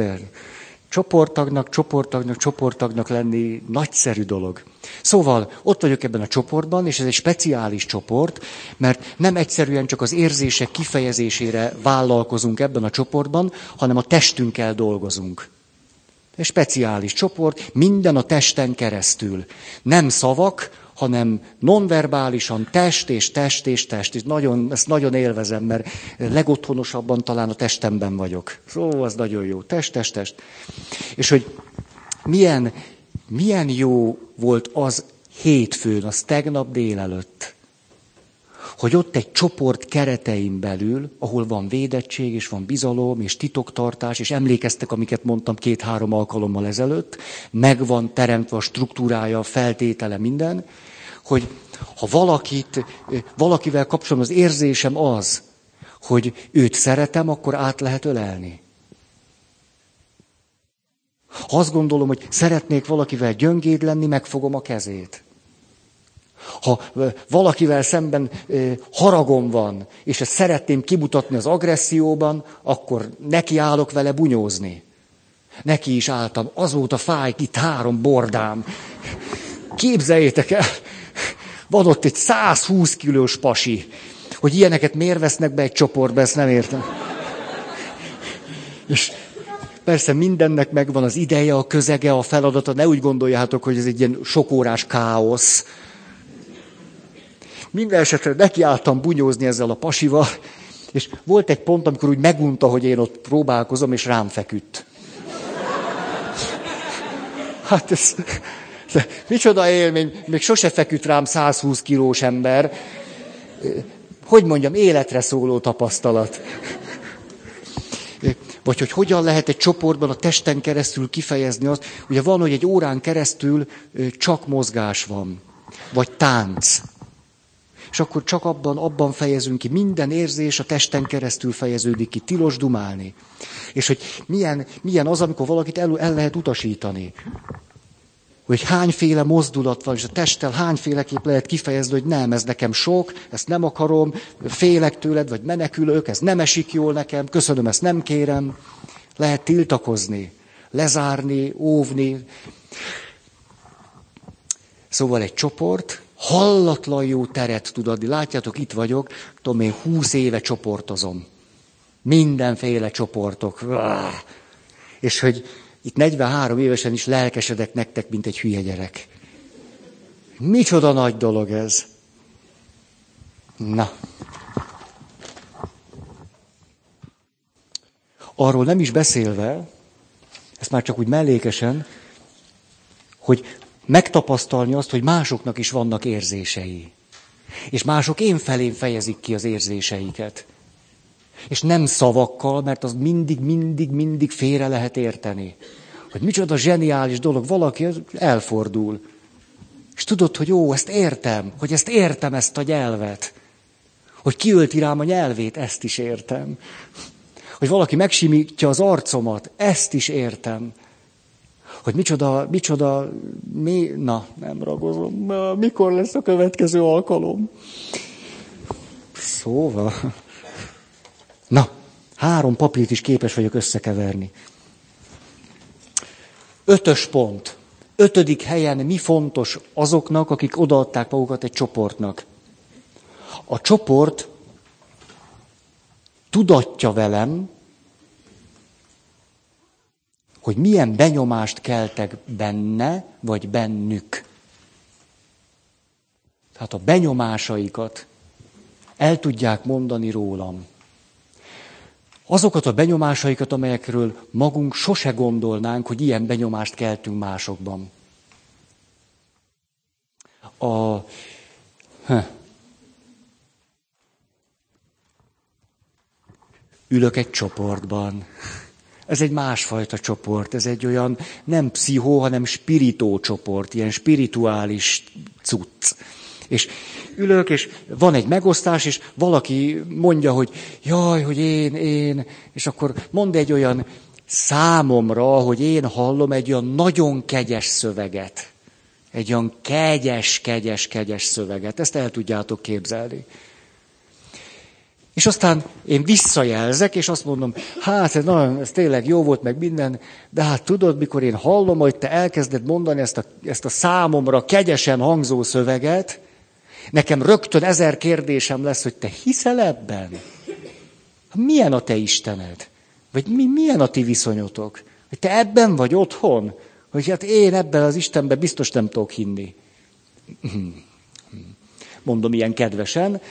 csoporttagnak, csoporttagnak, csoporttagnak lenni nagyszerű dolog. Szóval ott vagyok ebben a csoportban, és ez egy speciális csoport, mert nem egyszerűen csak az érzések kifejezésére vállalkozunk ebben a csoportban, hanem a testünkkel dolgozunk. Egy speciális csoport, minden a testen keresztül. Nem szavak, hanem nonverbálisan test és test és test. És nagyon, ezt nagyon élvezem, mert legotthonosabban talán a testemben vagyok. Szóval az nagyon jó. Test, test, test. És hogy milyen, milyen jó volt az hétfőn, az tegnap délelőtt, hogy ott egy csoport keretein belül, ahol van védettség, és van bizalom, és titoktartás, és emlékeztek, amiket mondtam két-három alkalommal ezelőtt, megvan teremtve a struktúrája, a feltétele, minden, hogy ha valakit, valakivel kapcsolatban az érzésem az, hogy őt szeretem, akkor át lehet ölelni. Ha azt gondolom, hogy szeretnék valakivel gyöngéd lenni, megfogom a kezét. Ha valakivel szemben haragom van, és ezt szeretném kimutatni az agresszióban, akkor neki állok vele bunyózni. Neki is álltam, azóta fáj itt három bordám. Képzeljétek el, van ott egy 120 kilós pasi. Hogy ilyeneket miért vesznek be egy csoportba, ezt nem értem. És persze mindennek megvan az ideje, a közege, a feladata. Ne úgy gondoljátok, hogy ez egy ilyen sokórás káosz. Minden esetre nekiálltam bunyózni ezzel a pasival, és volt egy pont, amikor úgy megunta, hogy én ott próbálkozom, és rám feküdt. Hát ez, Micsoda élmény, még sose feküdt rám 120 kilós ember. Hogy mondjam, életre szóló tapasztalat. Vagy hogy hogyan lehet egy csoportban a testen keresztül kifejezni azt, ugye van, hogy egy órán keresztül csak mozgás van, vagy tánc. És akkor csak abban, abban fejezünk ki, minden érzés a testen keresztül fejeződik ki, tilos dumálni. És hogy milyen, milyen az, amikor valakit el, el lehet utasítani hogy hányféle mozdulat van, és a testtel hányféleképp lehet kifejezni, hogy nem, ez nekem sok, ezt nem akarom, félek tőled, vagy menekülök, ez nem esik jól nekem, köszönöm, ezt nem kérem. Lehet tiltakozni, lezárni, óvni. Szóval egy csoport hallatlan jó teret tud adni. Látjátok, itt vagyok, tudom én, húsz éve csoportozom. Mindenféle csoportok. És hogy itt 43 évesen is lelkesedek nektek, mint egy hülye gyerek. Micsoda nagy dolog ez. Na. Arról nem is beszélve, ezt már csak úgy mellékesen, hogy megtapasztalni azt, hogy másoknak is vannak érzései. És mások én felém fejezik ki az érzéseiket. És nem szavakkal, mert az mindig, mindig, mindig félre lehet érteni. Hogy micsoda zseniális dolog, valaki elfordul. És tudod, hogy jó, ezt értem, hogy ezt értem, ezt a nyelvet. Hogy kiölti rám a nyelvét, ezt is értem. Hogy valaki megsimítja az arcomat, ezt is értem. Hogy micsoda, micsoda, mi, na, nem ragozom, mikor lesz a következő alkalom? Szóval, na, három papírt is képes vagyok összekeverni. Ötös pont. Ötödik helyen mi fontos azoknak, akik odaadták magukat egy csoportnak. A csoport tudatja velem, hogy milyen benyomást keltek benne, vagy bennük. Tehát a benyomásaikat el tudják mondani rólam. Azokat a benyomásaikat, amelyekről magunk sose gondolnánk, hogy ilyen benyomást keltünk másokban. A, ülök egy csoportban. Ez egy másfajta csoport, ez egy olyan nem pszichó, hanem spiritó csoport, ilyen spirituális cucc. És ülök, és van egy megosztás, és valaki mondja, hogy jaj, hogy én, én, és akkor mond egy olyan számomra, hogy én hallom egy olyan nagyon kegyes szöveget. Egy olyan kegyes, kegyes, kegyes szöveget. Ezt el tudjátok képzelni. És aztán én visszajelzek, és azt mondom, hát ez, nagyon, ez tényleg jó volt, meg minden, de hát tudod, mikor én hallom, hogy te elkezded mondani ezt a, ezt a számomra kegyesen hangzó szöveget, nekem rögtön ezer kérdésem lesz, hogy te hiszel ebben? Milyen a te Istened? Vagy mi, milyen a ti viszonyotok? Hogy te ebben vagy otthon? Hogy hát én ebben az Istenben biztos nem tudok hinni. Mondom ilyen kedvesen,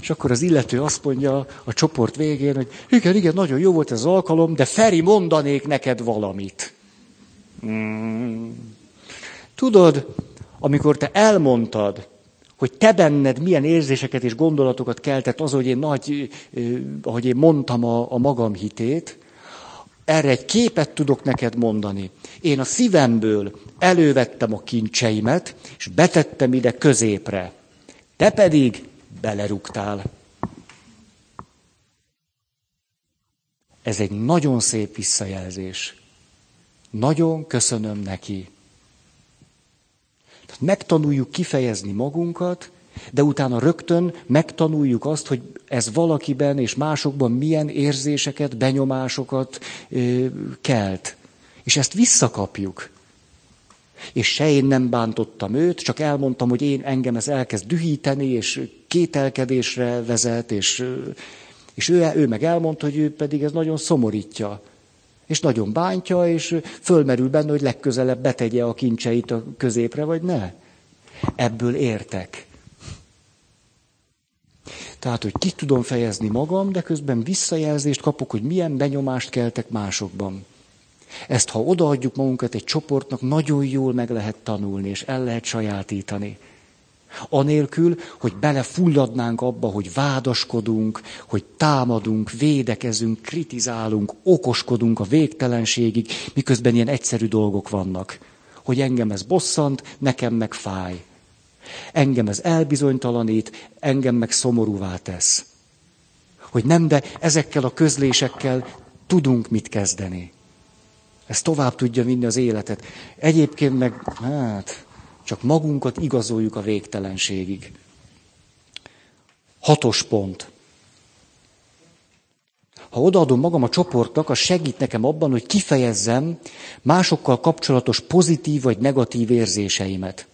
és akkor az illető azt mondja a csoport végén, hogy igen, igen, nagyon jó volt ez az alkalom, de Feri, mondanék neked valamit. Hmm. Tudod, amikor te elmondtad, hogy te benned milyen érzéseket és gondolatokat keltett az, hogy én nagy, ahogy én mondtam a, a magam hitét, erre egy képet tudok neked mondani. Én a szívemből elővettem a kincseimet, és betettem ide középre. Te pedig belerúgtál. Ez egy nagyon szép visszajelzés. Nagyon köszönöm neki. Megtanuljuk kifejezni magunkat, de utána rögtön megtanuljuk azt, hogy ez valakiben és másokban milyen érzéseket, benyomásokat ö, kelt. És ezt visszakapjuk. És se én nem bántottam őt, csak elmondtam, hogy én engem ez elkezd dühíteni, és kételkedésre vezet, és, és ő, ő meg elmondta, hogy ő pedig ez nagyon szomorítja. És nagyon bántja, és fölmerül benne, hogy legközelebb betegye a kincseit a középre, vagy ne. Ebből értek. Tehát, hogy ki tudom fejezni magam, de közben visszajelzést kapok, hogy milyen benyomást keltek másokban. Ezt, ha odaadjuk magunkat egy csoportnak, nagyon jól meg lehet tanulni, és el lehet sajátítani. Anélkül, hogy belefulladnánk abba, hogy vádaskodunk, hogy támadunk, védekezünk, kritizálunk, okoskodunk a végtelenségig, miközben ilyen egyszerű dolgok vannak. Hogy engem ez bosszant, nekem meg fáj. Engem ez elbizonytalanít, engem meg szomorúvá tesz. Hogy nem, de ezekkel a közlésekkel tudunk mit kezdeni. Ez tovább tudja vinni az életet. Egyébként meg, hát, csak magunkat igazoljuk a végtelenségig. Hatos pont. Ha odaadom magam a csoportnak, az segít nekem abban, hogy kifejezzem másokkal kapcsolatos pozitív vagy negatív érzéseimet.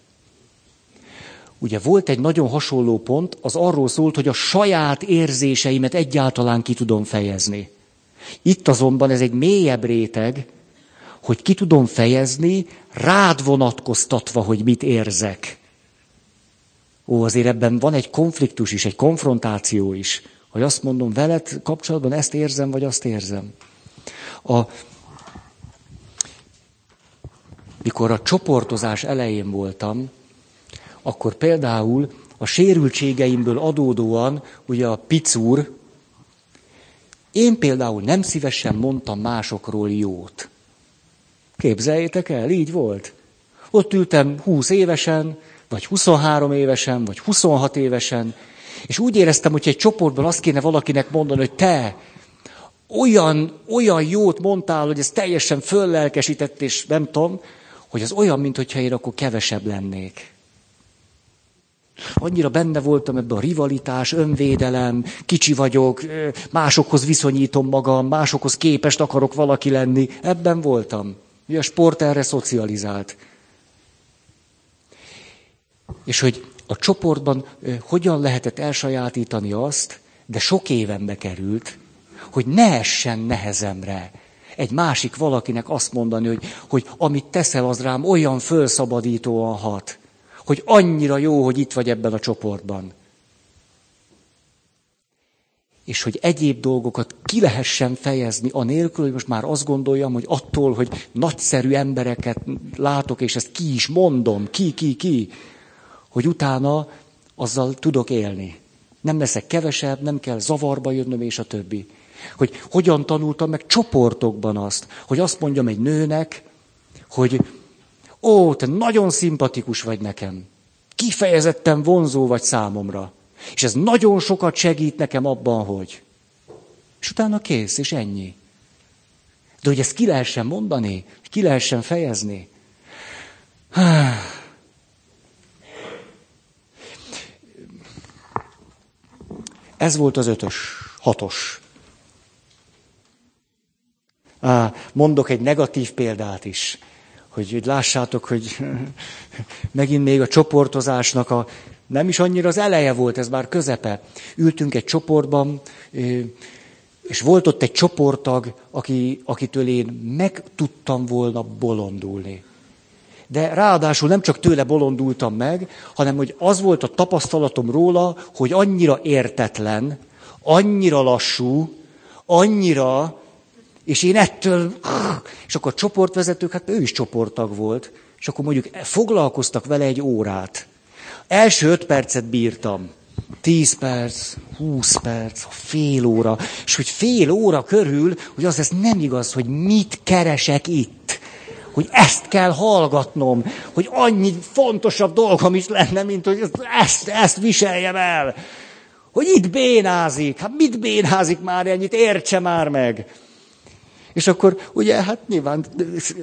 Ugye volt egy nagyon hasonló pont, az arról szólt, hogy a saját érzéseimet egyáltalán ki tudom fejezni. Itt azonban ez egy mélyebb réteg, hogy ki tudom fejezni, rád vonatkoztatva, hogy mit érzek. Ó, azért ebben van egy konfliktus is, egy konfrontáció is, hogy azt mondom, veled kapcsolatban ezt érzem, vagy azt érzem. A, mikor a csoportozás elején voltam, akkor például a sérültségeimből adódóan, ugye a picúr, én például nem szívesen mondtam másokról jót. Képzeljétek el, így volt. Ott ültem 20 évesen, vagy 23 évesen, vagy 26 évesen, és úgy éreztem, hogy egy csoportban azt kéne valakinek mondani, hogy te olyan, olyan jót mondtál, hogy ez teljesen föllelkesített, és nem tudom, hogy az olyan, mintha én akkor kevesebb lennék. Annyira benne voltam ebbe a rivalitás, önvédelem, kicsi vagyok, másokhoz viszonyítom magam, másokhoz képest akarok valaki lenni. Ebben voltam. Ugye a sport erre szocializált. És hogy a csoportban hogyan lehetett elsajátítani azt, de sok évenbe került, hogy ne essen nehezemre egy másik valakinek azt mondani, hogy, hogy amit teszel, az rám olyan fölszabadítóan hat, hogy annyira jó, hogy itt vagy ebben a csoportban. És hogy egyéb dolgokat ki lehessen fejezni, anélkül, hogy most már azt gondoljam, hogy attól, hogy nagyszerű embereket látok, és ezt ki is mondom, ki, ki, ki, hogy utána azzal tudok élni. Nem leszek kevesebb, nem kell zavarba jönnöm, és a többi. Hogy hogyan tanultam meg csoportokban azt, hogy azt mondjam egy nőnek, hogy ó, te nagyon szimpatikus vagy nekem. Kifejezetten vonzó vagy számomra. És ez nagyon sokat segít nekem abban, hogy. És utána kész, és ennyi. De hogy ezt ki lehessen mondani, ki lehessen fejezni. Ez volt az ötös, hatos. Mondok egy negatív példát is, hogy, hogy lássátok, hogy megint még a csoportozásnak a nem is annyira az eleje volt, ez már közepe. Ültünk egy csoportban, és volt ott egy csoporttag, aki, akitől én meg tudtam volna bolondulni. De ráadásul nem csak tőle bolondultam meg, hanem hogy az volt a tapasztalatom róla, hogy annyira értetlen, annyira lassú, annyira és én ettől, és akkor csoportvezetők, hát ő is csoporttag volt, és akkor mondjuk foglalkoztak vele egy órát. Első öt percet bírtam. Tíz perc, húsz perc, fél óra, és hogy fél óra körül, hogy az ez nem igaz, hogy mit keresek itt. Hogy ezt kell hallgatnom, hogy annyi fontosabb dolgom is lenne, mint hogy ezt, ezt viseljem el. Hogy itt bénázik, hát mit bénázik már ennyit, értse már meg. És akkor ugye, hát nyilván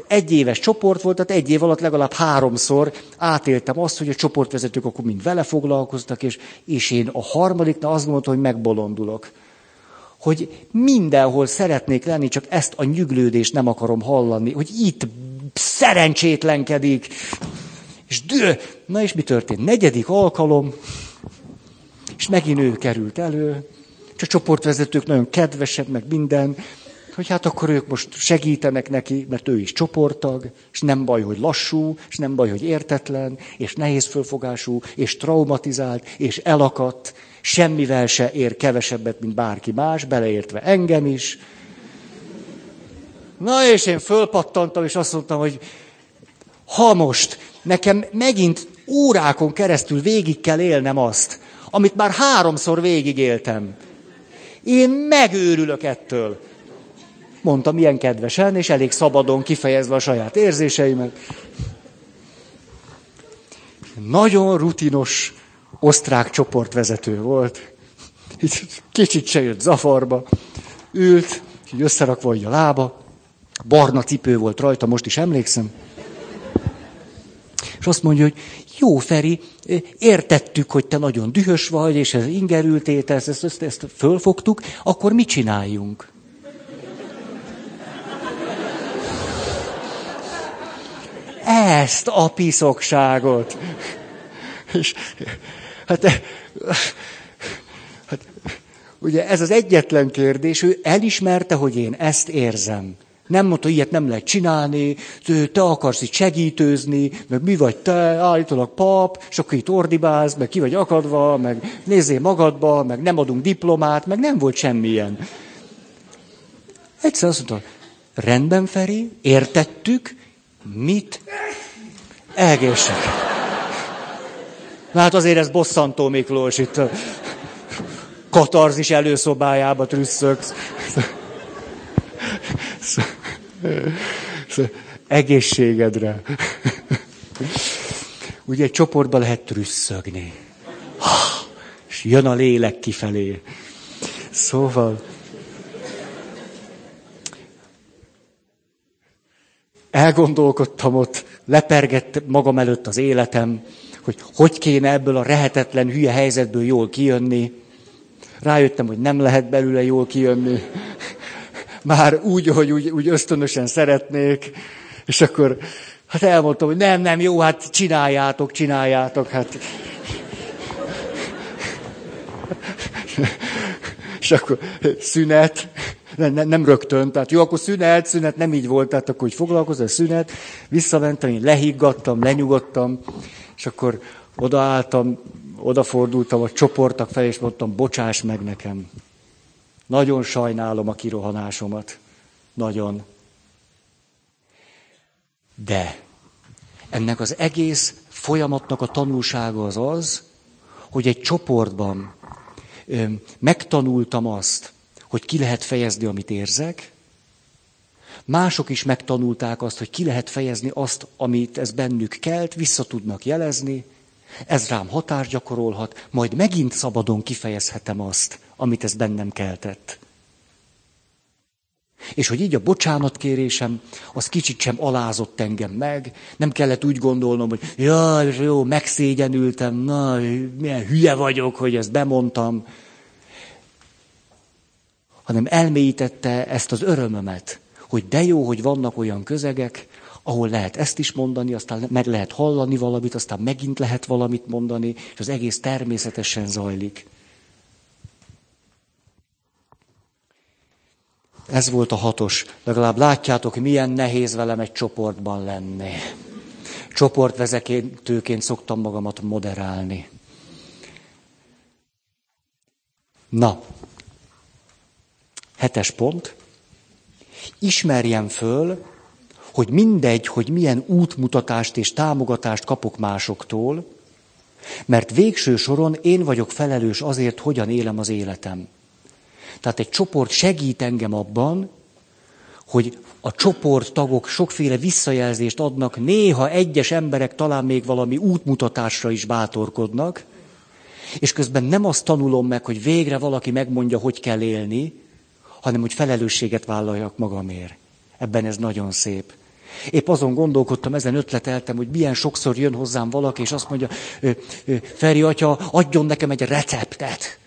egy éves csoport volt, tehát egy év alatt legalább háromszor átéltem azt, hogy a csoportvezetők akkor mind vele foglalkoztak, és, és én a harmadiknál azt mondtam, hogy megbolondulok. Hogy mindenhol szeretnék lenni, csak ezt a nyüglődést nem akarom hallani, hogy itt szerencsétlenkedik. És dő. Na és mi történt? Negyedik alkalom, és megint ő került elő, és a csoportvezetők nagyon kedvesek, meg minden, hogy hát akkor ők most segítenek neki, mert ő is csoporttag, és nem baj, hogy lassú, és nem baj, hogy értetlen, és nehéz fölfogású, és traumatizált, és elakadt, semmivel se ér kevesebbet, mint bárki más, beleértve engem is. Na és én fölpattantam, és azt mondtam, hogy ha most nekem megint órákon keresztül végig kell élnem azt, amit már háromszor végigéltem, én megőrülök ettől mondtam ilyen kedvesen, és elég szabadon kifejezve a saját érzéseimet. Nagyon rutinos osztrák csoportvezető volt. Kicsit se jött zavarba. Ült, így összerakva a lába. Barna cipő volt rajta, most is emlékszem. És azt mondja, hogy jó, Feri, értettük, hogy te nagyon dühös vagy, és ez ingerültét, ezt, ezt, ezt, fölfogtuk, akkor mit csináljunk? Ezt a piszokságot. És hát, hát ugye ez az egyetlen kérdés, ő elismerte, hogy én ezt érzem. Nem mondta, ilyet nem lehet csinálni, te akarsz itt segítőzni, meg mi vagy te, állítólag pap, és akkor itt ordibálsz, meg ki vagy akadva, meg nézzél magadba, meg nem adunk diplomát, meg nem volt semmilyen. Egyszer azt mondta, rendben Feri, értettük, Mit? Egészség. Na hát azért ez bosszantó Miklós, itt katarzis előszobájába trüsszögsz. Egészségedre. Ugye egy csoportban lehet trüsszögni. És jön a lélek kifelé. Szóval... Elgondolkodtam ott, lepergett magam előtt az életem, hogy hogy kéne ebből a rehetetlen hülye helyzetből jól kijönni. Rájöttem, hogy nem lehet belőle jól kijönni. Már úgy, hogy úgy, úgy ösztönösen szeretnék. És akkor hát elmondtam, hogy nem, nem, jó, hát csináljátok, csináljátok. Hát. És akkor szünet, nem, nem, nem rögtön, tehát jó, akkor szünet, szünet, nem így volt, tehát akkor hogy foglalkozol, szünet, visszamentem, én lehiggadtam, lenyugodtam, és akkor odaálltam, odafordultam a csoportok felé, és mondtam, bocsáss meg nekem. Nagyon sajnálom a kirohanásomat. Nagyon. De ennek az egész folyamatnak a tanulsága az az, hogy egy csoportban megtanultam azt, hogy ki lehet fejezni, amit érzek, Mások is megtanulták azt, hogy ki lehet fejezni azt, amit ez bennük kelt, vissza tudnak jelezni, ez rám hatást gyakorolhat, majd megint szabadon kifejezhetem azt, amit ez bennem keltett. És hogy így a bocsánatkérésem, az kicsit sem alázott engem meg, nem kellett úgy gondolnom, hogy jaj, jó, megszégyenültem, na, milyen hülye vagyok, hogy ezt bemondtam, hanem elmélyítette ezt az örömömet, hogy de jó, hogy vannak olyan közegek, ahol lehet ezt is mondani, aztán meg lehet hallani valamit, aztán megint lehet valamit mondani, és az egész természetesen zajlik. Ez volt a hatos. Legalább látjátok, milyen nehéz velem egy csoportban lenni. Csoportvezetőként szoktam magamat moderálni. Na, hetes pont. Ismerjem föl, hogy mindegy, hogy milyen útmutatást és támogatást kapok másoktól, mert végső soron én vagyok felelős azért, hogyan élem az életem. Tehát egy csoport segít engem abban, hogy a csoporttagok sokféle visszajelzést adnak, néha egyes emberek talán még valami útmutatásra is bátorkodnak, és közben nem azt tanulom meg, hogy végre valaki megmondja, hogy kell élni, hanem hogy felelősséget vállaljak magamért. Ebben ez nagyon szép. Épp azon gondolkodtam, ezen ötleteltem, hogy milyen sokszor jön hozzám valaki, és azt mondja, Feri atya, adjon nekem egy receptet.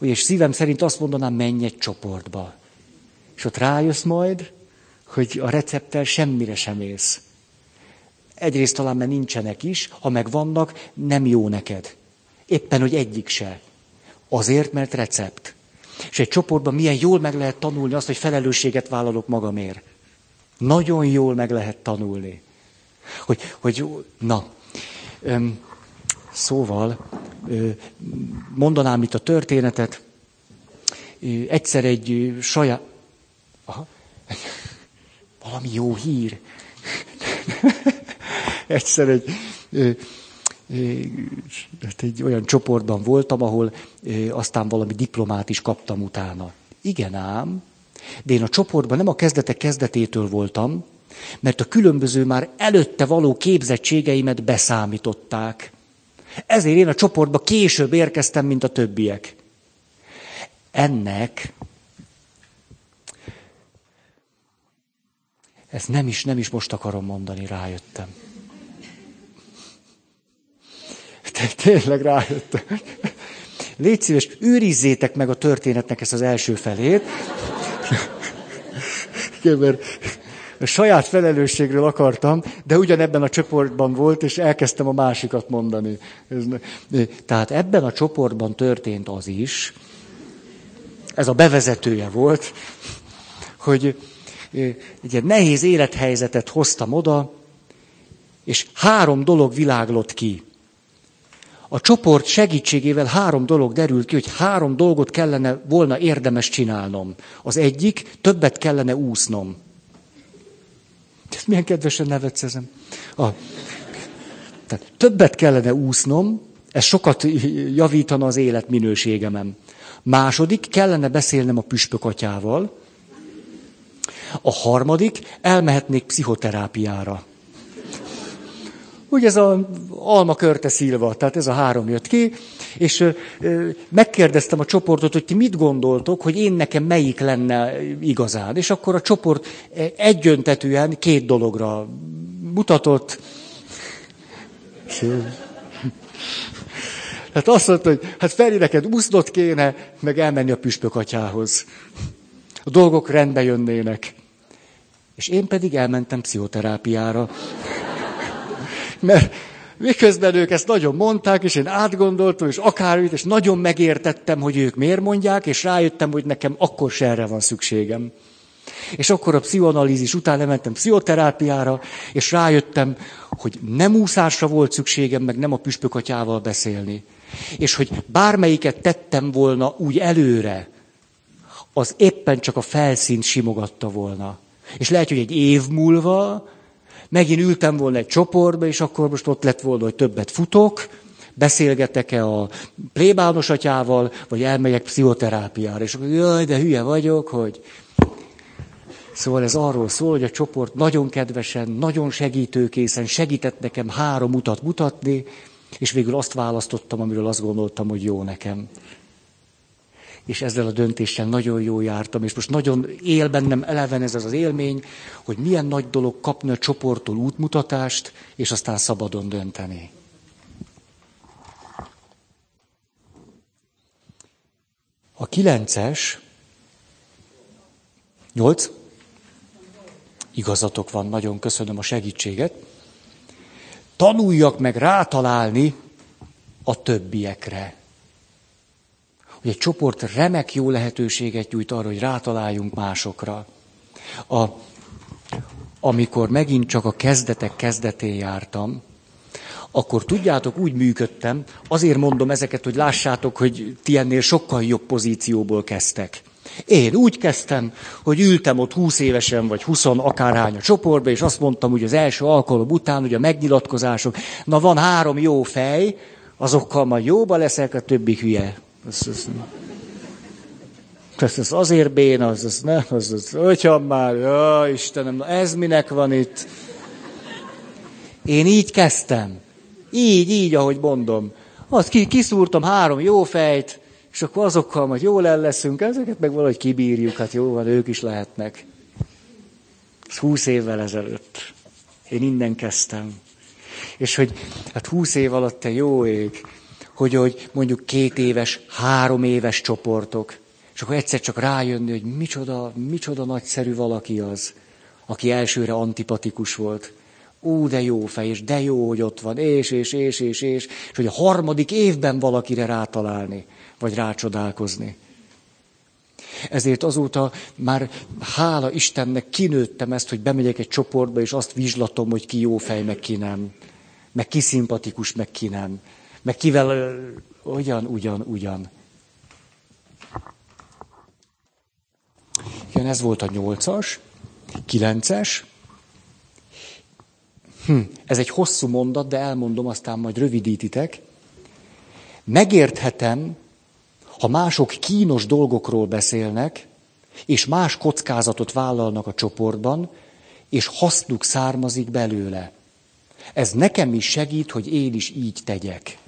És szívem szerint azt mondanám, menj egy csoportba. És ott rájössz majd, hogy a recepttel semmire sem ész. Egyrészt talán mert nincsenek is, ha meg vannak, nem jó neked. Éppen, hogy egyik se. Azért, mert recept. És egy csoportban milyen jól meg lehet tanulni azt, hogy felelősséget vállalok magamért. Nagyon jól meg lehet tanulni. Hogy, hogy na, öm, szóval ö, mondanám itt a történetet. Ö, egyszer egy saját... Aha. Valami jó hír. egyszer egy... Ö, hát egy olyan csoportban voltam, ahol aztán valami diplomát is kaptam utána. Igen ám, de én a csoportban nem a kezdetek kezdetétől voltam, mert a különböző már előtte való képzettségeimet beszámították. Ezért én a csoportba később érkeztem, mint a többiek. Ennek ezt nem is, nem is most akarom mondani, rájöttem. Tényleg rájöttem. Légy szíves, őrizzétek meg a történetnek ezt az első felét. Mert a saját felelősségről akartam, de ugyanebben a csoportban volt, és elkezdtem a másikat mondani. Tehát ebben a csoportban történt az is, ez a bevezetője volt, hogy egy nehéz élethelyzetet hoztam oda, és három dolog világlott ki. A csoport segítségével három dolog derült ki, hogy három dolgot kellene volna érdemes csinálnom. Az egyik, többet kellene úsznom. Ezt milyen kedvesen nevetsz ezen. A, Tehát többet kellene úsznom, ez sokat javítana az életminőségemen. Második, kellene beszélnem a püspök atyával. A harmadik, elmehetnék pszichoterápiára. Úgy ez a alma körte szilva, tehát ez a három jött ki, és megkérdeztem a csoportot, hogy ti mit gondoltok, hogy én nekem melyik lenne igazán. És akkor a csoport egyöntetően két dologra mutatott. Hát azt mondta, hogy hát Feri, neked úsznod kéne, meg elmenni a püspök atyához. A dolgok rendbe jönnének. És én pedig elmentem pszichoterápiára. Mert miközben ők ezt nagyon mondták, és én átgondoltam, és akármit, és nagyon megértettem, hogy ők miért mondják, és rájöttem, hogy nekem akkor se erre van szükségem. És akkor a pszichoanalízis után lementem pszichoterápiára, és rájöttem, hogy nem úszásra volt szükségem, meg nem a püspökatyával beszélni. És hogy bármelyiket tettem volna úgy előre, az éppen csak a felszínt simogatta volna. És lehet, hogy egy év múlva megint ültem volna egy csoportba, és akkor most ott lett volna, hogy többet futok, beszélgetek-e a plébános atyával, vagy elmegyek pszichoterápiára. És akkor, jaj, de hülye vagyok, hogy... Szóval ez arról szól, hogy a csoport nagyon kedvesen, nagyon segítőkészen segített nekem három utat mutatni, és végül azt választottam, amiről azt gondoltam, hogy jó nekem. És ezzel a döntéssel nagyon jó jártam, és most nagyon él bennem eleven ez az élmény, hogy milyen nagy dolog kapni a csoporttól útmutatást, és aztán szabadon dönteni. A kilences, nyolc, igazatok van, nagyon köszönöm a segítséget. Tanuljak meg rátalálni a többiekre. Hogy egy csoport remek jó lehetőséget nyújt arra, hogy rátaláljunk másokra. A, amikor megint csak a kezdetek kezdetén jártam, akkor tudjátok, úgy működtem, azért mondom ezeket, hogy lássátok, hogy ti ennél sokkal jobb pozícióból kezdtek. Én úgy kezdtem, hogy ültem ott húsz évesen, vagy huszon akárhány a csoportba, és azt mondtam, hogy az első alkalom után, hogy a megnyilatkozások, na van három jó fej, azokkal majd jóba leszek, a többi hülye. Ez, ez, ez, ez azért bén, az, az, ne, az, az, ötyam már, ja, Istenem, ez minek van itt? Én így kezdtem. Így, így, ahogy mondom. Azt ki, kiszúrtam három jó fejt, és akkor azokkal majd jól el leszünk, ezeket meg valahogy kibírjuk, hát jó van, ők is lehetnek. Ez húsz évvel ezelőtt. Én innen kezdtem. És hogy hát húsz év alatt te jó ég, hogy, hogy mondjuk két éves, három éves csoportok, és akkor egyszer csak rájönni, hogy micsoda, micsoda nagyszerű valaki az, aki elsőre antipatikus volt. Ú, de jó fej, és de jó, hogy ott van, és, és, és, és, és, és hogy a harmadik évben valakire rátalálni vagy rácsodálkozni. Ezért azóta már hála Istennek kinőttem ezt, hogy bemegyek egy csoportba, és azt vizslatom, hogy ki jó fej, meg ki nem. Meg ki szimpatikus, meg ki nem. Meg kivel ugyan, ugyan, ugyan. Igen, ez volt a nyolcas, kilences. Hm, ez egy hosszú mondat, de elmondom, aztán majd rövidítitek. Megérthetem, ha mások kínos dolgokról beszélnek, és más kockázatot vállalnak a csoportban, és hasznuk származik belőle. Ez nekem is segít, hogy én is így tegyek.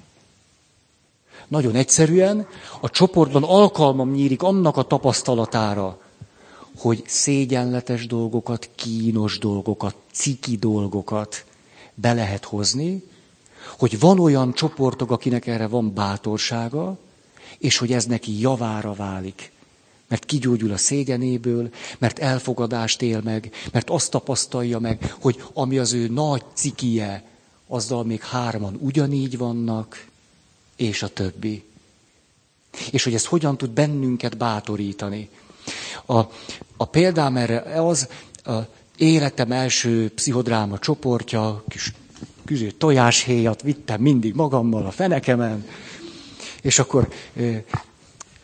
Nagyon egyszerűen a csoportban alkalmam nyílik annak a tapasztalatára, hogy szégyenletes dolgokat, kínos dolgokat, ciki dolgokat be lehet hozni, hogy van olyan csoportok, akinek erre van bátorsága, és hogy ez neki javára válik. Mert kigyógyul a szégyenéből, mert elfogadást él meg, mert azt tapasztalja meg, hogy ami az ő nagy cikie, azzal még hárman ugyanígy vannak, és a többi. És hogy ez hogyan tud bennünket bátorítani. A, a példám erre az, a életem első pszichodráma csoportja, kis küző tojáshéjat vittem mindig magammal a fenekemen, és akkor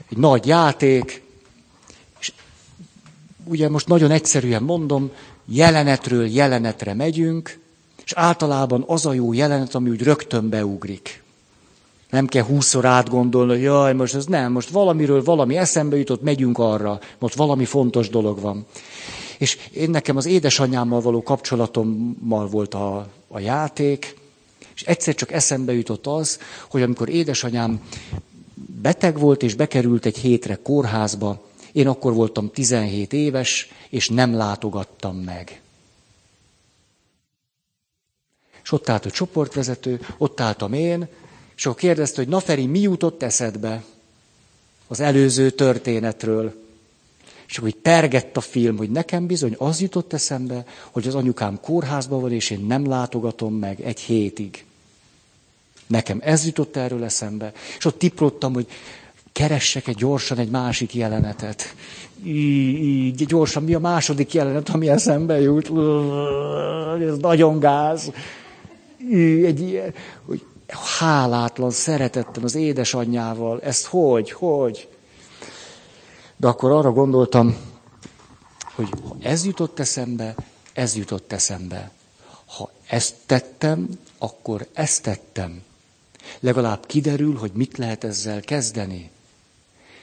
egy nagy játék, és ugye most nagyon egyszerűen mondom, jelenetről jelenetre megyünk, És általában az a jó jelenet, ami úgy rögtön beugrik. Nem kell húszszor átgondolni, hogy jaj, most ez nem, most valamiről valami eszembe jutott, megyünk arra, most valami fontos dolog van. És én nekem az édesanyámmal való kapcsolatommal volt a, a játék, és egyszer csak eszembe jutott az, hogy amikor édesanyám beteg volt, és bekerült egy hétre kórházba, én akkor voltam 17 éves, és nem látogattam meg. És ott állt a csoportvezető, ott álltam én, és akkor kérdezte, hogy na Feri, mi jutott eszedbe az előző történetről? És akkor így pergett a film, hogy nekem bizony az jutott eszembe, hogy az anyukám kórházban van, és én nem látogatom meg egy hétig. Nekem ez jutott erről eszembe. És ott tiprottam, hogy keressek egy gyorsan egy másik jelenetet. Így, gyorsan, mi a második jelenet, ami eszembe jut? Ez nagyon gáz. Egy ilyen, hogy hálátlan szeretettem az édesanyjával. Ezt hogy, hogy? De akkor arra gondoltam, hogy ha ez jutott eszembe, ez jutott eszembe. Ha ezt tettem, akkor ezt tettem. Legalább kiderül, hogy mit lehet ezzel kezdeni.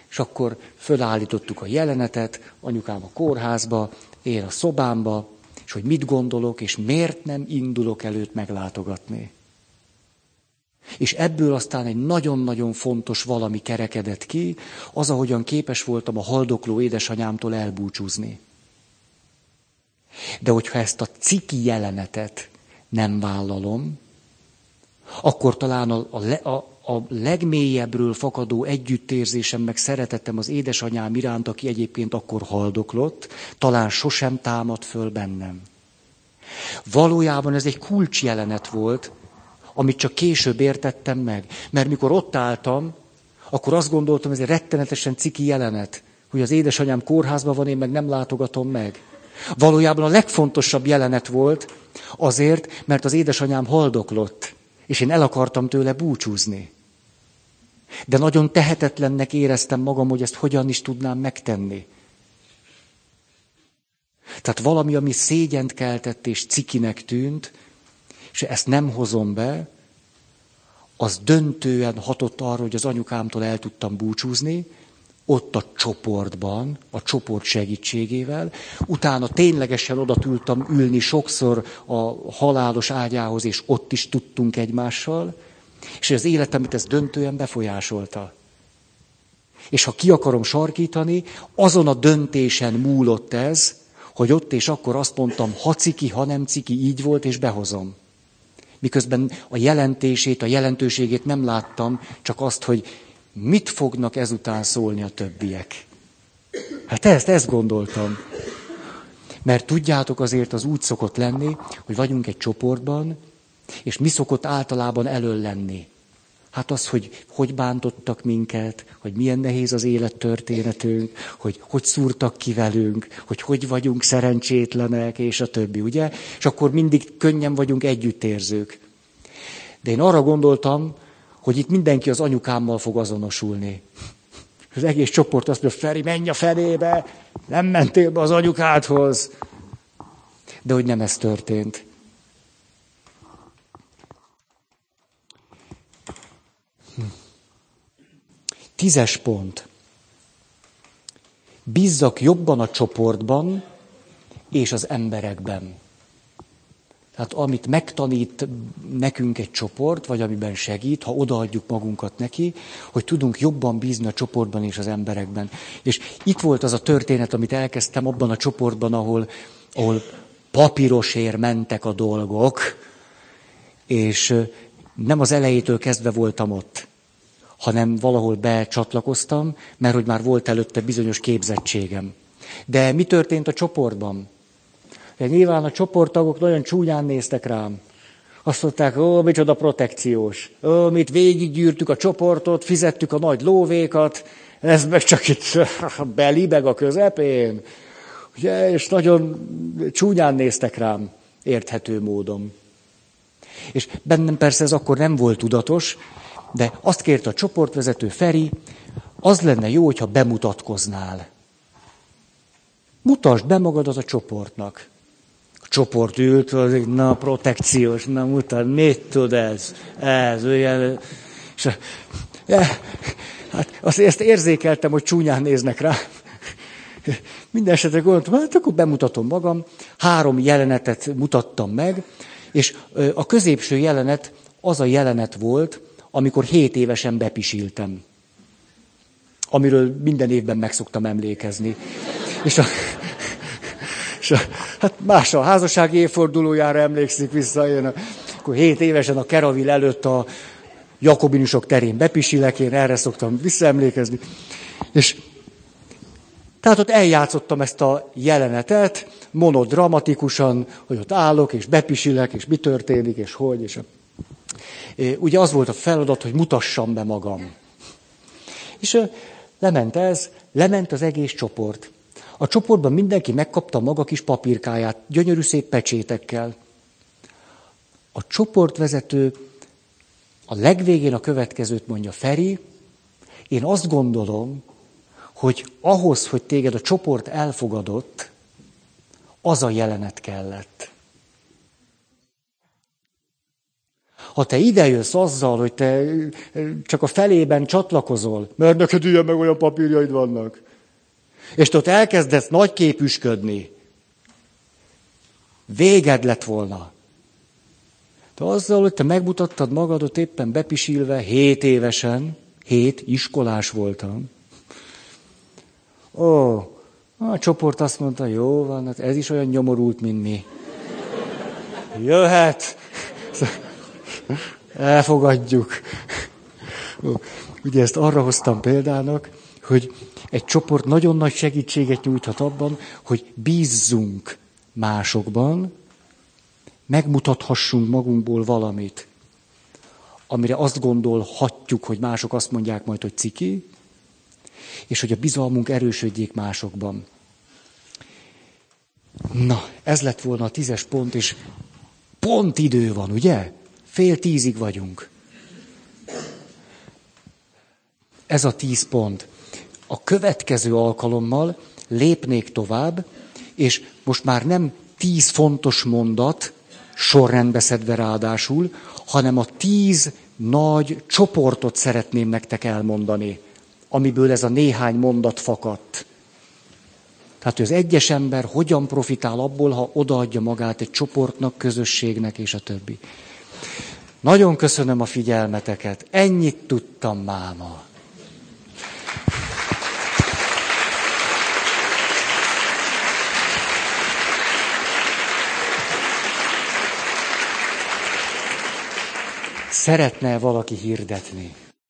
És akkor fölállítottuk a jelenetet, anyukám a kórházba, én a szobámba, és hogy mit gondolok, és miért nem indulok előtt meglátogatni. És ebből aztán egy nagyon-nagyon fontos valami kerekedett ki, az, ahogyan képes voltam a haldokló édesanyámtól elbúcsúzni. De hogyha ezt a ciki jelenetet nem vállalom, akkor talán a, a, a, a legmélyebbről fakadó együttérzésem, meg szeretetem az édesanyám iránt, aki egyébként akkor haldoklott, talán sosem támad föl bennem. Valójában ez egy kulcsjelenet volt, amit csak később értettem meg. Mert mikor ott álltam, akkor azt gondoltam, ez egy rettenetesen ciki jelenet, hogy az édesanyám kórházban van, én meg nem látogatom meg. Valójában a legfontosabb jelenet volt azért, mert az édesanyám haldoklott, és én el akartam tőle búcsúzni. De nagyon tehetetlennek éreztem magam, hogy ezt hogyan is tudnám megtenni. Tehát valami, ami szégyent keltett és cikinek tűnt, és ezt nem hozom be, az döntően hatott arra, hogy az anyukámtól el tudtam búcsúzni, ott a csoportban, a csoport segítségével. Utána ténylegesen oda tudtam ülni sokszor a halálos ágyához, és ott is tudtunk egymással, és az életemet ez döntően befolyásolta. És ha ki akarom sarkítani, azon a döntésen múlott ez, hogy ott és akkor azt mondtam, ha ciki, ha nem ciki, így volt, és behozom miközben a jelentését, a jelentőségét nem láttam, csak azt, hogy mit fognak ezután szólni a többiek. Hát ezt, ezt gondoltam. Mert tudjátok, azért az úgy szokott lenni, hogy vagyunk egy csoportban, és mi szokott általában elől lenni. Hát az, hogy hogy bántottak minket, hogy milyen nehéz az élettörténetünk, hogy hogy szúrtak ki velünk, hogy hogy vagyunk szerencsétlenek, és a többi, ugye? És akkor mindig könnyen vagyunk együttérzők. De én arra gondoltam, hogy itt mindenki az anyukámmal fog azonosulni. Az egész csoport azt mondja, Feri, menj a fenébe, nem mentél be az anyukádhoz. De hogy nem ez történt. Tízes pont. Bízzak jobban a csoportban és az emberekben. Tehát amit megtanít nekünk egy csoport, vagy amiben segít, ha odaadjuk magunkat neki, hogy tudunk jobban bízni a csoportban és az emberekben. És itt volt az a történet, amit elkezdtem abban a csoportban, ahol, ahol papírosért mentek a dolgok, és nem az elejétől kezdve voltam ott hanem valahol becsatlakoztam, mert hogy már volt előtte bizonyos képzettségem. De mi történt a csoportban? De nyilván a csoporttagok nagyon csúnyán néztek rám. Azt mondták, ó, micsoda protekciós. Ó, mit végiggyűrtük a csoportot, fizettük a nagy lóvékat, ez meg csak itt belibeg a közepén. Ugye, és nagyon csúnyán néztek rám, érthető módon. És bennem persze ez akkor nem volt tudatos, de azt kérte a csoportvezető Feri, az lenne jó, hogyha bemutatkoznál. Mutasd be magad az a csoportnak. A csoport ült, az egy, na, protekciós, na, mutat, mit tud ez? Ez, olyan, és, e, hát azt ezt érzékeltem, hogy csúnyán néznek rá. Minden esetre gondoltam, hát akkor bemutatom magam. Három jelenetet mutattam meg, és a középső jelenet az a jelenet volt, amikor hét évesen bepisiltem. Amiről minden évben meg szoktam emlékezni. És a, és a, hát más a házasság évfordulójára emlékszik vissza, én a, akkor hét évesen a Keravil előtt a Jakobinusok terén bepisilek, én erre szoktam visszaemlékezni. És tehát ott eljátszottam ezt a jelenetet, monodramatikusan, hogy ott állok, és bepisilek, és mi történik, és hogy, és a... Ugye az volt a feladat, hogy mutassam be magam. És lement ez, lement az egész csoport. A csoportban mindenki megkapta maga kis papírkáját, gyönyörű szép pecsétekkel. A csoportvezető a legvégén a következőt mondja, Feri, én azt gondolom, hogy ahhoz, hogy téged a csoport elfogadott, az a jelenet kellett. Ha te idejössz azzal, hogy te csak a felében csatlakozol, mert neked ilyen meg olyan papírjaid vannak, és te ott elkezdesz nagyképüsködni, véged lett volna. De azzal, hogy te megmutattad magadot éppen bepisilve, hét évesen, hét iskolás voltam. Ó, a csoport azt mondta, jó van, hát ez is olyan nyomorult, mint mi. Jöhet. Elfogadjuk. Ugye ezt arra hoztam példának, hogy egy csoport nagyon nagy segítséget nyújthat abban, hogy bízzunk másokban, megmutathassunk magunkból valamit, amire azt gondolhatjuk, hogy mások azt mondják majd, hogy ciki, és hogy a bizalmunk erősödjék másokban. Na, ez lett volna a tízes pont, és pont idő van, ugye? Fél tízig vagyunk. Ez a tíz pont. A következő alkalommal lépnék tovább, és most már nem tíz fontos mondat, sorrendbe szedve ráadásul, hanem a tíz nagy csoportot szeretném nektek elmondani, amiből ez a néhány mondat fakadt. Tehát, hogy az egyes ember hogyan profitál abból, ha odaadja magát egy csoportnak, közösségnek és a többi. Nagyon köszönöm a figyelmeteket. Ennyit tudtam máma. Szeretne valaki hirdetni?